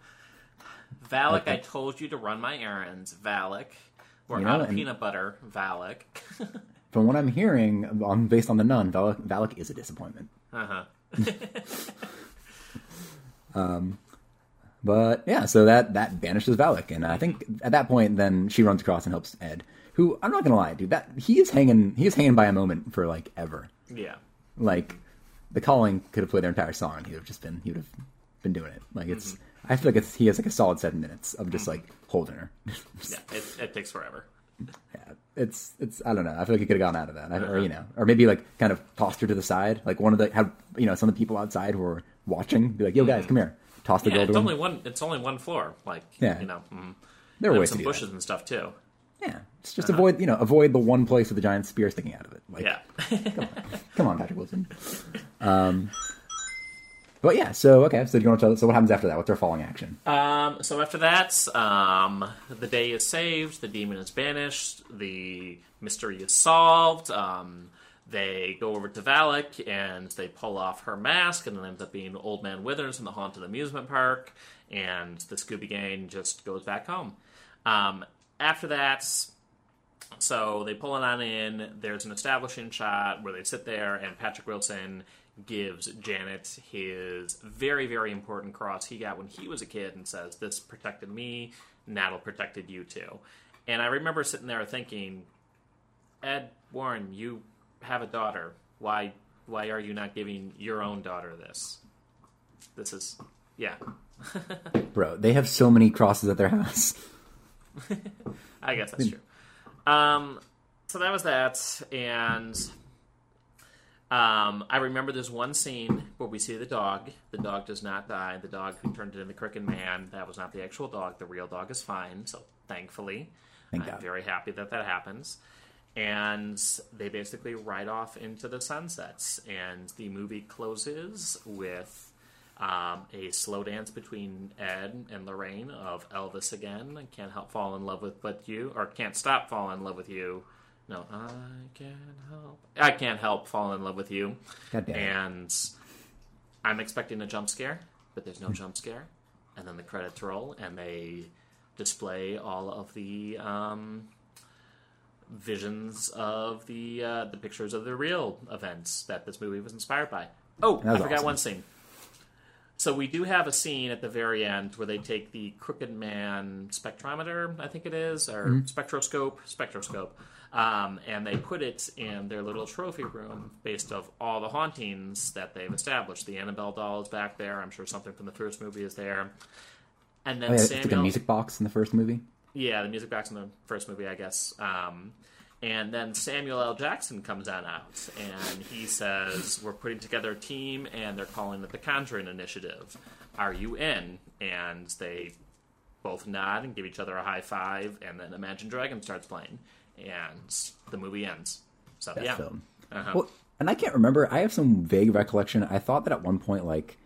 Valak, I told you to run my errands. Valak. We're You know, out of peanut butter. Valak. from what I'm hearing, on based on the nun, Valak, Valak is a disappointment. uh-huh. But yeah, so that that banishes Valak, and I think at that point, then she runs across and helps Ed, who I'm not gonna lie, dude, that he is hanging, he is hanging by a moment for like ever. Yeah. Like the calling could have played their entire song, and he would have just been, he would have been doing it. Like it's, mm-hmm. I feel like it's he has like a solid seven minutes of just like mm-hmm. holding her. Yeah. It, it takes forever. yeah, it's it's I don't know. I feel like he could have gone out of that, I, or you uh-huh. know, or maybe like kind of tossed her to the side, like one of the had you know some of the people outside who were watching, be like, "Yo, mm-hmm. guys, come here." Toss the Yeah, girl it's to him. only one. It's only one floor. Like, Yeah. you know, mm. there were There ways some bushes that. and stuff too. Yeah, it's just avoid you know avoid the one place with the giant spear sticking out of it. Like, Yeah. come on, Patrick Wilson. Um, but yeah, so okay, so you want to tell, so what happens after that? What's our falling action? Um, so after that, um, the day is saved, the demon is banished, the mystery is solved. Um, they go over to Valak and they pull off her mask, and it ends up being Old Man Withers in the haunted amusement park, and the Scooby Gang just goes back home. Um, after that, so they pull it on in. There's an establishing shot where they sit there, and Patrick Wilson gives Janet his very, very important cross he got when he was a kid and says, This protected me, that'll protected you too. And I remember sitting there thinking, Ed Warren, you have a daughter. Why why are you not giving your own daughter this? This is yeah. Bro, they have so many crosses at their house. I guess that's true. Um, so that was that, and Um, I remember there's one scene where we see the dog. The dog does not die. The dog who turned into the Crooked Man, that was not the actual dog. The real dog is fine. So thankfully, Thank I'm God. very happy that that happens. And they basically ride off into the sunsets. And the movie closes with um, a slow dance between Ed and Lorraine of Elvis again. I can't help fall in love with but you, or can't stop falling in love with you. No, I can't help. I can't help fall in love with you. God damn. And I'm expecting a jump scare, but there's no jump scare. And then the credits roll, and they display all of the um, visions of the uh, the pictures of the real events that this movie was inspired by. Oh, I forgot awesome. one scene. So we do have a scene at the very end where they take the Crooked Man spectrometer, I think it is, or Mm-hmm. spectroscope, spectroscope, um, and they put it in their little trophy room based of all the hauntings that they've established. The Annabelle doll is back there. I'm sure something from the first movie is there. And then Oh, yeah, it's like a music box in the first movie. Yeah, the music box in the first movie, I guess. Um, and then Samuel L. Jackson comes on out, and he says, "We're putting together a team, and they're calling it the Conjuring Initiative. Are you in?" And they both nod and give each other a high five, and then Imagine Dragon starts playing, and the movie ends. So yeah. Uh-huh. Well, and I can't remember. I have some vague recollection. I thought that at one point, like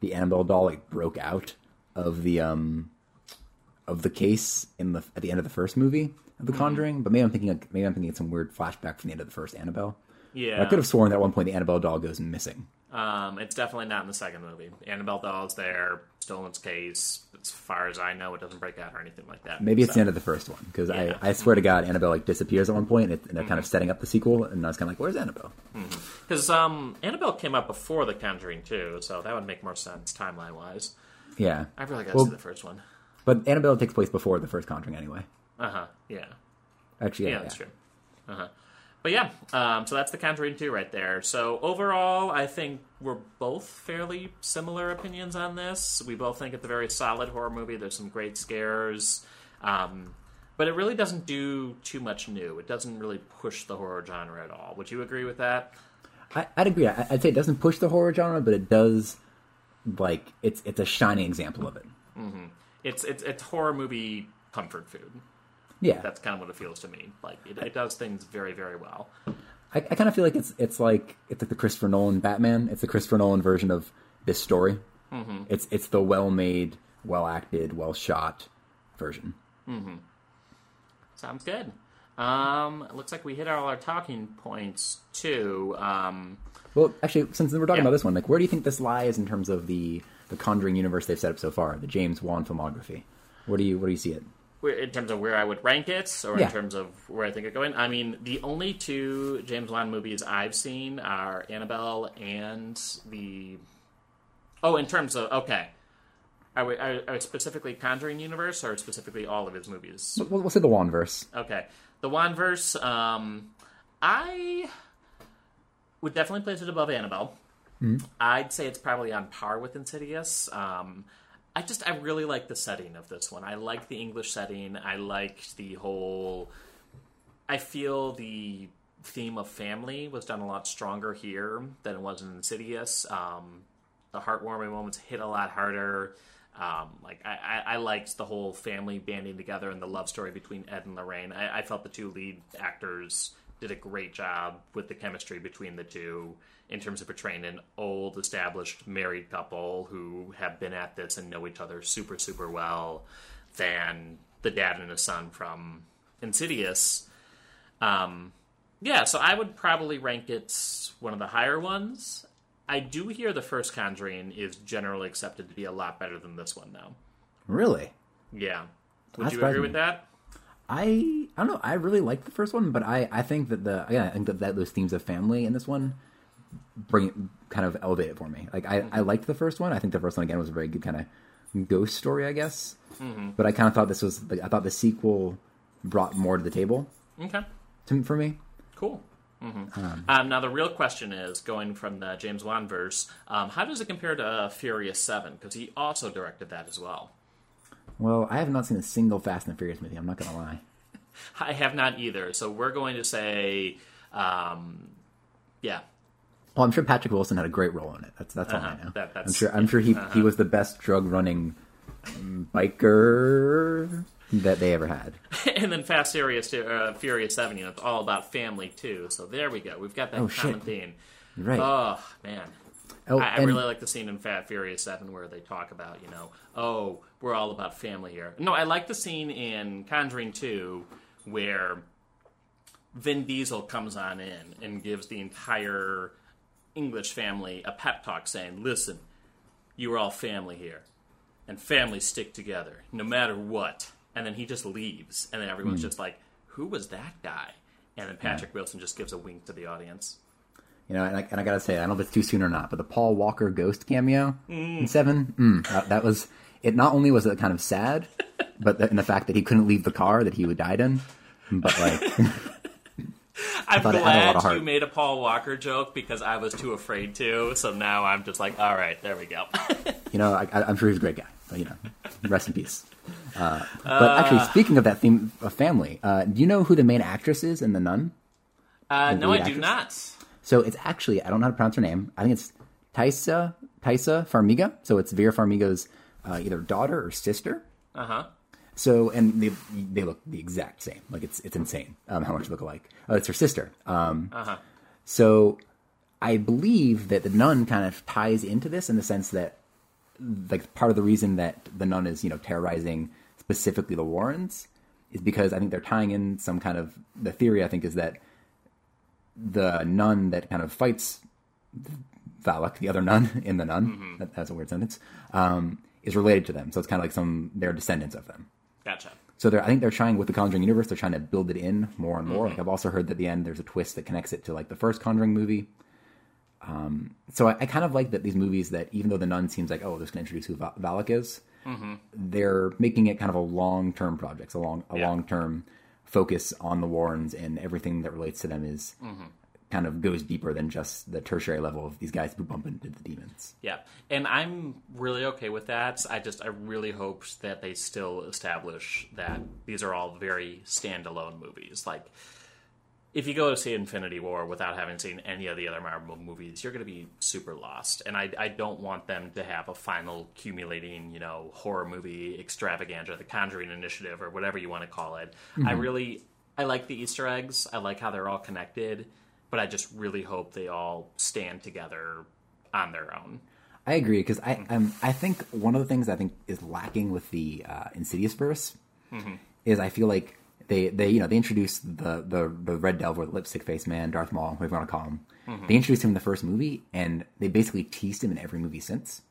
the Annabelle doll, like broke out of the um of the case in the at the end of the first movie of Mm-hmm. The Conjuring. But maybe I'm thinking, maybe I'm thinking it's some weird flashback from the end of the first Annabelle. yeah. I could have sworn that at one point the Annabelle doll goes missing. Um, it's definitely not in the second movie. Annabelle doll's there, stolen's case. As far as I know, it doesn't break out or anything like that. Maybe it's So- the end of the first one because Yeah. Mm-hmm. I, I swear to God, Annabelle like disappears at one point, and, it, and they're kind of setting up the sequel. And I was kind of like, "Where's Annabelle?" Because um, Annabelle came out before The Conjuring too, so that would make more sense timeline wise. Yeah, I really got to Well- see the first one. But Annabelle takes place before the first Conjuring anyway. Uh huh. Yeah. Actually, Yeah, yeah, that's true. Uh huh. But yeah, um, so that's The Conjuring two right there. So overall, I think we're both fairly similar opinions on this. We both think it's a very solid horror movie. There's some great scares. Um, but it really doesn't do too much new. It doesn't really push the horror genre at all. Would you agree with that? I, I'd agree. I, I'd say it doesn't push the horror genre, but it does. Like it's it's a shining example of it. It's it's it's horror movie comfort food. Yeah, That's kind of what it feels to me. Like it, it does things very very well. I, I kind of feel like it's it's like it's like the Christopher Nolan Batman. It's the Christopher Nolan version of this story. Mm-hmm. It's it's the well made, well acted, well shot version. Sounds good. Um, it looks like we hit all our talking points too. Um, Well, actually, since we're talking Yeah. about this one, like where do you think this lies in terms of the the Conjuring universe they've set up so far, the James Wan filmography? What do you where do you see it? in terms of where I would rank it, or Yeah. in terms of where I think it's going. I mean, the only two James Wan movies I've seen are Annabelle and the. Oh, in terms of okay, are we are, are specifically Conjuring universe or specifically all of his movies? We'll, we'll say the Wan verse. Okay, the Wanverse. Um, I would definitely place it above Annabelle. I'd say it's probably on par with Insidious. Um, I just I really like the setting of this one. I like the English setting. I liked the whole. I feel the theme of family was done a lot stronger here than it was in Insidious. Um, the heartwarming moments hit a lot harder. Um, like I, I, I liked the whole family banding together and the love story between Ed and Lorraine. I, I felt the two lead actors did a great job with the chemistry between the two in terms of portraying an old, established married couple who have been at this and know each other super, super well than the dad and the son from Insidious. Um, yeah, so I would probably rank it one of the higher ones. I do hear the first Conjuring is generally accepted to be a lot better than this one, though. Really? Yeah. Would That you agree me. with that? I I don't know. I really like the first one, but I I think that the yeah I think that, that those themes of family in this one bring it kind of elevate it for me. Like I I liked the first one. I think the first one again was a very good kind of ghost story, I guess. But I kind of thought this was like, I thought the sequel brought more to the table Okay. to, for me. Cool. hmm Um, now the real question is going from the James Wan verse. Um, how does it compare to Furious Seven? Because he also directed that as well. Well, I have not seen a single Fast and Furious movie. I'm not gonna lie. I have not either. So we're going to say, um, yeah, Well, I'm sure Patrick Wilson had a great role in it. That's that's all Uh-huh. I know. That- I'm sure. I'm sure he he was the best drug running biker that they ever had. and then Fast Furious, uh, Furious Seven, you know, it's all about family too. So there we go. We've got that Oh, common shit. theme. Right. Oh man, oh, I, I really like the scene in Fat Furious Seven where they talk about, you know, oh, we're all about family here. No, I like the scene in Conjuring Two where Vin Diesel comes on in and gives the entire English family a pep talk, saying, "Listen, you are all family here, and families stick together no matter what." And then he just leaves, and then everyone's just like, "Who was that guy?" And then Patrick Wilson just gives a wink to the audience. You know, and I, and I gotta say, I don't know if it's too soon or not, but the Paul Walker ghost cameo in Seven, mm, that, that was it. Not only was it kind of sad, but the, in the fact that he couldn't leave the car that he would died in, but like, I'm thought it had a lot of glad you made a Paul Walker joke because I was too afraid to. So now I'm just like, all right, there we go. you know, I, I'm sure he's a great guy. But you know, rest in peace. Uh, but actually, speaking of that theme of family, uh, do you know who the main actress is in The Nun? Uh, no, lead I do not. So it's actually I don't know how to pronounce her name. I think it's Taissa Taissa Farmiga. So it's Vera Farmiga's uh, either daughter or sister. Uh huh. So and they they look the exact same. Like it's it's insane um, how much they look alike. Oh, it's her sister. Um, Uh huh. so I believe that the nun kind of ties into this in the sense that like part of the reason that the nun is you know terrorizing specifically the Warrens is because I think they're tying in some kind of the theory I think is that the nun that kind of fights Valak, the other nun in the nun, that, that's a weird sentence, um, is related to them. So it's kind of like some they're descendants of them. Gotcha. So they're, I think they're trying with the Conjuring universe. They're trying to build it in more and more. Mm-hmm. Like I've also heard that at the end there's a twist that connects it to like the first Conjuring movie. Um, so I, I kind of like that these movies that even though the nun seems like oh this can introduce who Val- Valak is, mm-hmm. they're making it kind of a long term project, a long a Yeah. long term focus on the Warrens and everything that relates to them is mm-hmm. Kind of goes deeper than just the tertiary level of these guys who bump into the demons. Yeah, and I'm really okay with that. I just I really hope that they still establish that these are all very standalone movies. Like, if you go to see Infinity War without having seen any of the other Marvel movies, you're going to be super lost. And I I don't want them to have a final accumulating you know horror movie extravaganza, the Conjuring Initiative, or whatever you want to call it. I mm-hmm. really I like the Easter eggs. I like how they're all connected. But I just really hope they all stand together on their own. I agree because I um, I think one of the things I think is lacking with the uh, Insidious verse is I feel like they they you know they introduced the the the Red Devil, the lipstick face man, Darth Maul, whatever you want to call him. They introduced him in the first movie, and they basically teased him in every movie since.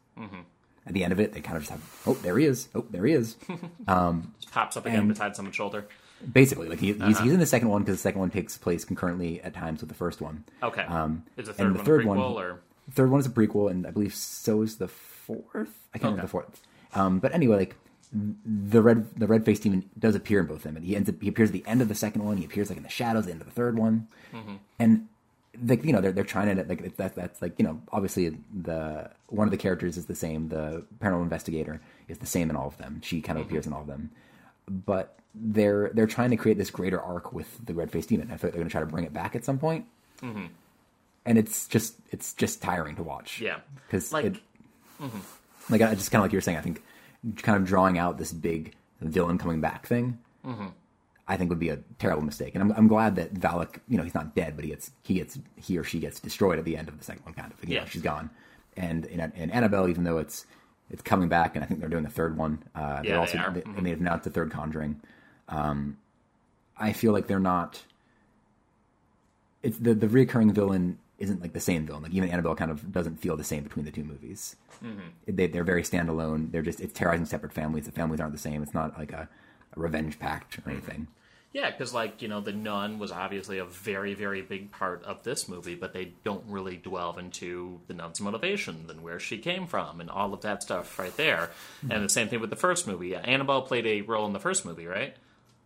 At the end of it, they kind of just have oh there he is, oh there he is. Just pops up again And- beside someone's shoulder. Basically, like he, he's, he's in the second one because the second one takes place concurrently at times with the first one. Okay. Um, Is the and third the one third a prequel one- or The third one is a prequel, and I believe so is the fourth. I can't remember the fourth. Um, but anyway, like the red the red faced demon does appear in both of them, and he ends up he appears at the end of the second one. He appears like in the shadows at the end of the third one, and like you know they're they're trying to like that that's like you know obviously the one of the characters is the same. The paranormal investigator is the same in all of them. She kind of appears in all of them, but they're they're trying to create this greater arc with the red faced demon. I feel like they're going to try to bring it back at some point. Mm-hmm. And it's just it's just tiring to watch. Yeah. because Like- it, mm-hmm. like I just kind of like you were saying. I think kind of drawing out this big villain coming back thing. Mm-hmm. I think would be a terrible mistake, and I'm, I'm glad that Valak, you know, he's not dead, but he gets he gets he or she gets destroyed at the end of the second one, kind of. You know, Yeah. she's gone, and in, in Annabelle, even though it's it's coming back, and I think they're doing a third one. Uh, Yeah, they're they also are. they, Mhm. and they've announced a third Conjuring. Um, I feel like they're not. It's the the reoccurring villain isn't like the same villain. Like even Annabelle kind of doesn't feel the same between the two movies. They, they're very standalone. They're just it's terrorizing separate families. The families aren't the same. It's not like a, a revenge pact or anything. Yeah, because like you know, the nun was obviously a very, very big part of this movie, but they don't really delve into the nun's motivations and where she came from and all of that stuff right there. And the same thing with the first movie. Annabelle played a role in the first movie, right?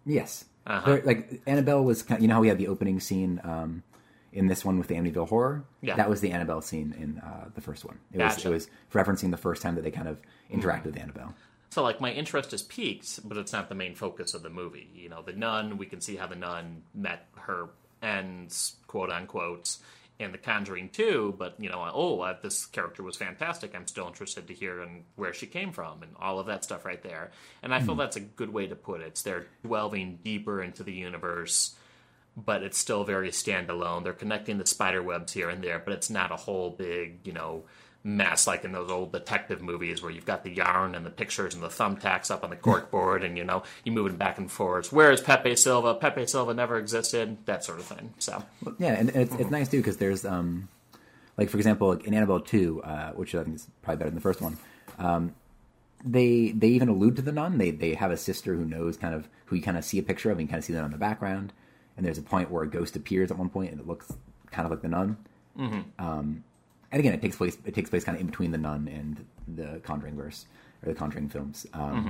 Yes. Uh-huh. Like Annabelle was, kind you know how we had the opening scene um, in this one with the Amityville Horror. Yeah. That was the Annabelle scene in uh, the first one. It was Gotcha. it was referencing the first time that they kind of interacted with Annabelle. So like my interest is peaked, but it's not the main focus of the movie. You know, the nun. We can see how the nun met her ends, quote unquote, in The Conjuring 2, but you know, oh, uh, this character was fantastic. I'm still interested to hear and where she came from and all of that stuff right there. And I feel that's a good way to put it. It's they're delving deeper into the universe, but it's still very standalone. They're connecting the spider webs here and there, but it's not a whole big, you know, mess like in those old detective movies where you've got the yarn and the pictures and the thumbtacks up on the corkboard and you know you moving back and forth Where is Pepe Silvia? Pepe Silvia never existed. That sort of thing. So Yeah, and, and it's, it's nice too because there's um, like for example, like in Annabelle two, uh, which I think is probably better than the first one. Um, they they even allude to the nun. They they have a sister who knows kind of who you kind of see a picture of, and you kind of see that in the background. And there's a point where a ghost appears at one point, and it looks kind of like the nun. Mm-hmm. Um, and again, it takes place it takes place kind of in between the nun and the Conjuring verse or the Conjuring films. Um, mm-hmm.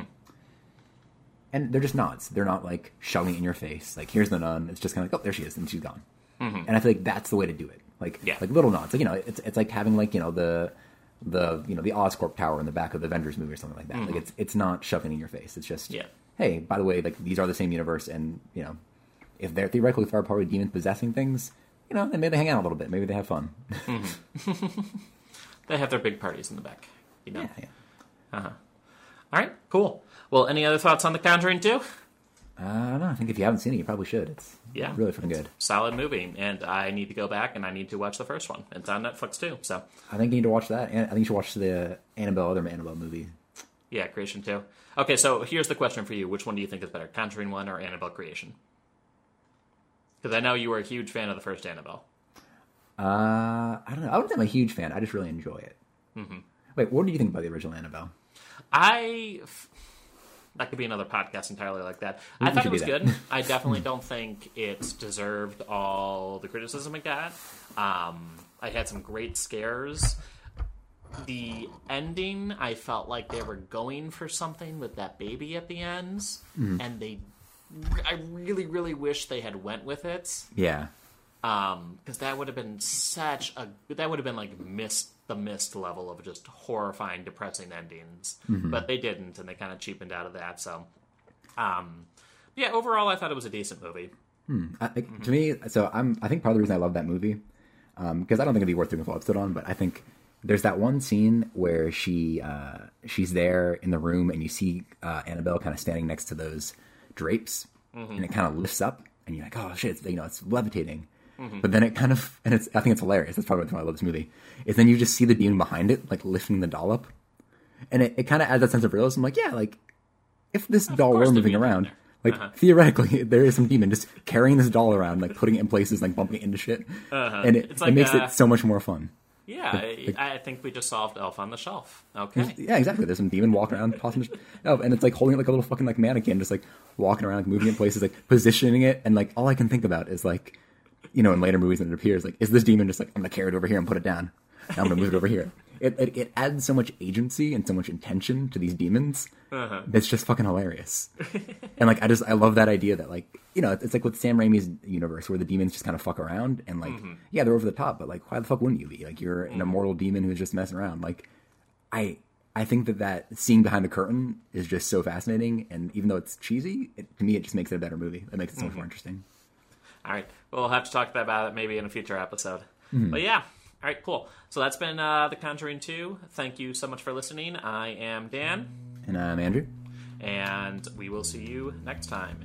And they're just nods. They're not like shoving in your face. Like here's the nun. It's just kind of like oh there she is and she's gone. Mm-hmm. And I feel like that's the way to do it. Like Yeah. like little nods. Like you know it's it's like having like you know the the you know the Oscorp tower in the back of the Avengers movie or something like that. Like mm-hmm. it's it's not shoving in your face. It's just Yeah. hey by the way like these are the same universe and you know if they're theoretically if they're part of demons possessing things you know maybe they hang out a little bit maybe they have fun. they have their big parties in the back. You know. yeah, yeah. All right. Cool. Well, any other thoughts on The Conjuring 2? Uh, I don't know. I think if you haven't seen it, you probably should. It's Yeah. really fucking good. Solid movie, and I need to go back and I need to watch the first one. It's on Netflix too. So I think you need to watch that. And I think you should watch the Annabelle, other Annabelle movie. yeah, Creation 2. Okay, so here's the question for you: Which one do you think is better, Conjuring One or Annabelle Because I know you were a huge fan of the first Annabelle. Uh, I don't know. I wouldn't say I'm a huge fan. I just really enjoy it. Mm-hmm. Wait, what do you think about the original Annabelle? I that could be another podcast entirely like that. I thought it was good. I definitely don't think it's deserved all the criticism it got. Um, I had some great scares. The ending, I felt like they were going for something with that baby at the end, Mm-hmm. and they. I really, really wish they had went with it. Yeah. because that would have been such a that would have been like missed the missed level of just horrifying depressing endings. But they didn't and they kind of cheapened out of that so um yeah overall i thought it was a decent movie. I, like, To me, so I'm. I think part of the reason I love that movie, because I don't think it'd be worth doing a full episode on, but I think there's that one scene where she uh, she's there in the room and you see uh, Annabelle kind of standing next to those drapes, mm-hmm. and it kind of lifts up, and you're like, oh shit, it's, you know, it's levitating. Mm-hmm. But then it kind of, and it's, I think it's hilarious. That's probably why I love this movie. Is then you just see the demon behind it, like lifting the doll up, and it, it kind of adds that sense of realism. Like, yeah, like if this doll course were moving around, like uh-huh. theoretically, there is some demon just carrying this doll around, like putting it in places, like bumping it into shit, uh-huh. and it, It's it makes uh, it so much more fun. Yeah I, I think we just solved elf on the shelf okay Yeah, exactly. There's some demon walking around, oh, and it's like holding it like a little fucking like mannequin, just like walking around, like moving it places, like positioning it, and like all I can think about is like, you know, in later movies when it appears, like, is this demon just like I'm gonna carry it over here and put it down? Now I'm gonna move it over here. It, it it adds so much agency and so much intention to these demons. Uh-huh. It's just fucking hilarious. and like I just I love that idea that like you know it's like with Sam Raimi's universe where the demons just kind of fuck around and like mm-hmm. yeah they're over the top, but like why the fuck wouldn't you be? Like you're an mm-hmm. immortal demon who's just messing around. Like I I think that that seeing behind the curtain is just so fascinating, and even though it's cheesy, it, to me it just makes it a better movie. It makes it so much mm-hmm. more interesting. all right we'll have to talk about it maybe in a future episode Mm-hmm. but yeah all right cool. So that's been uh, the conjuring 2 thank you so much for listening. I am dan. And I'm Andrew. and we will see you next time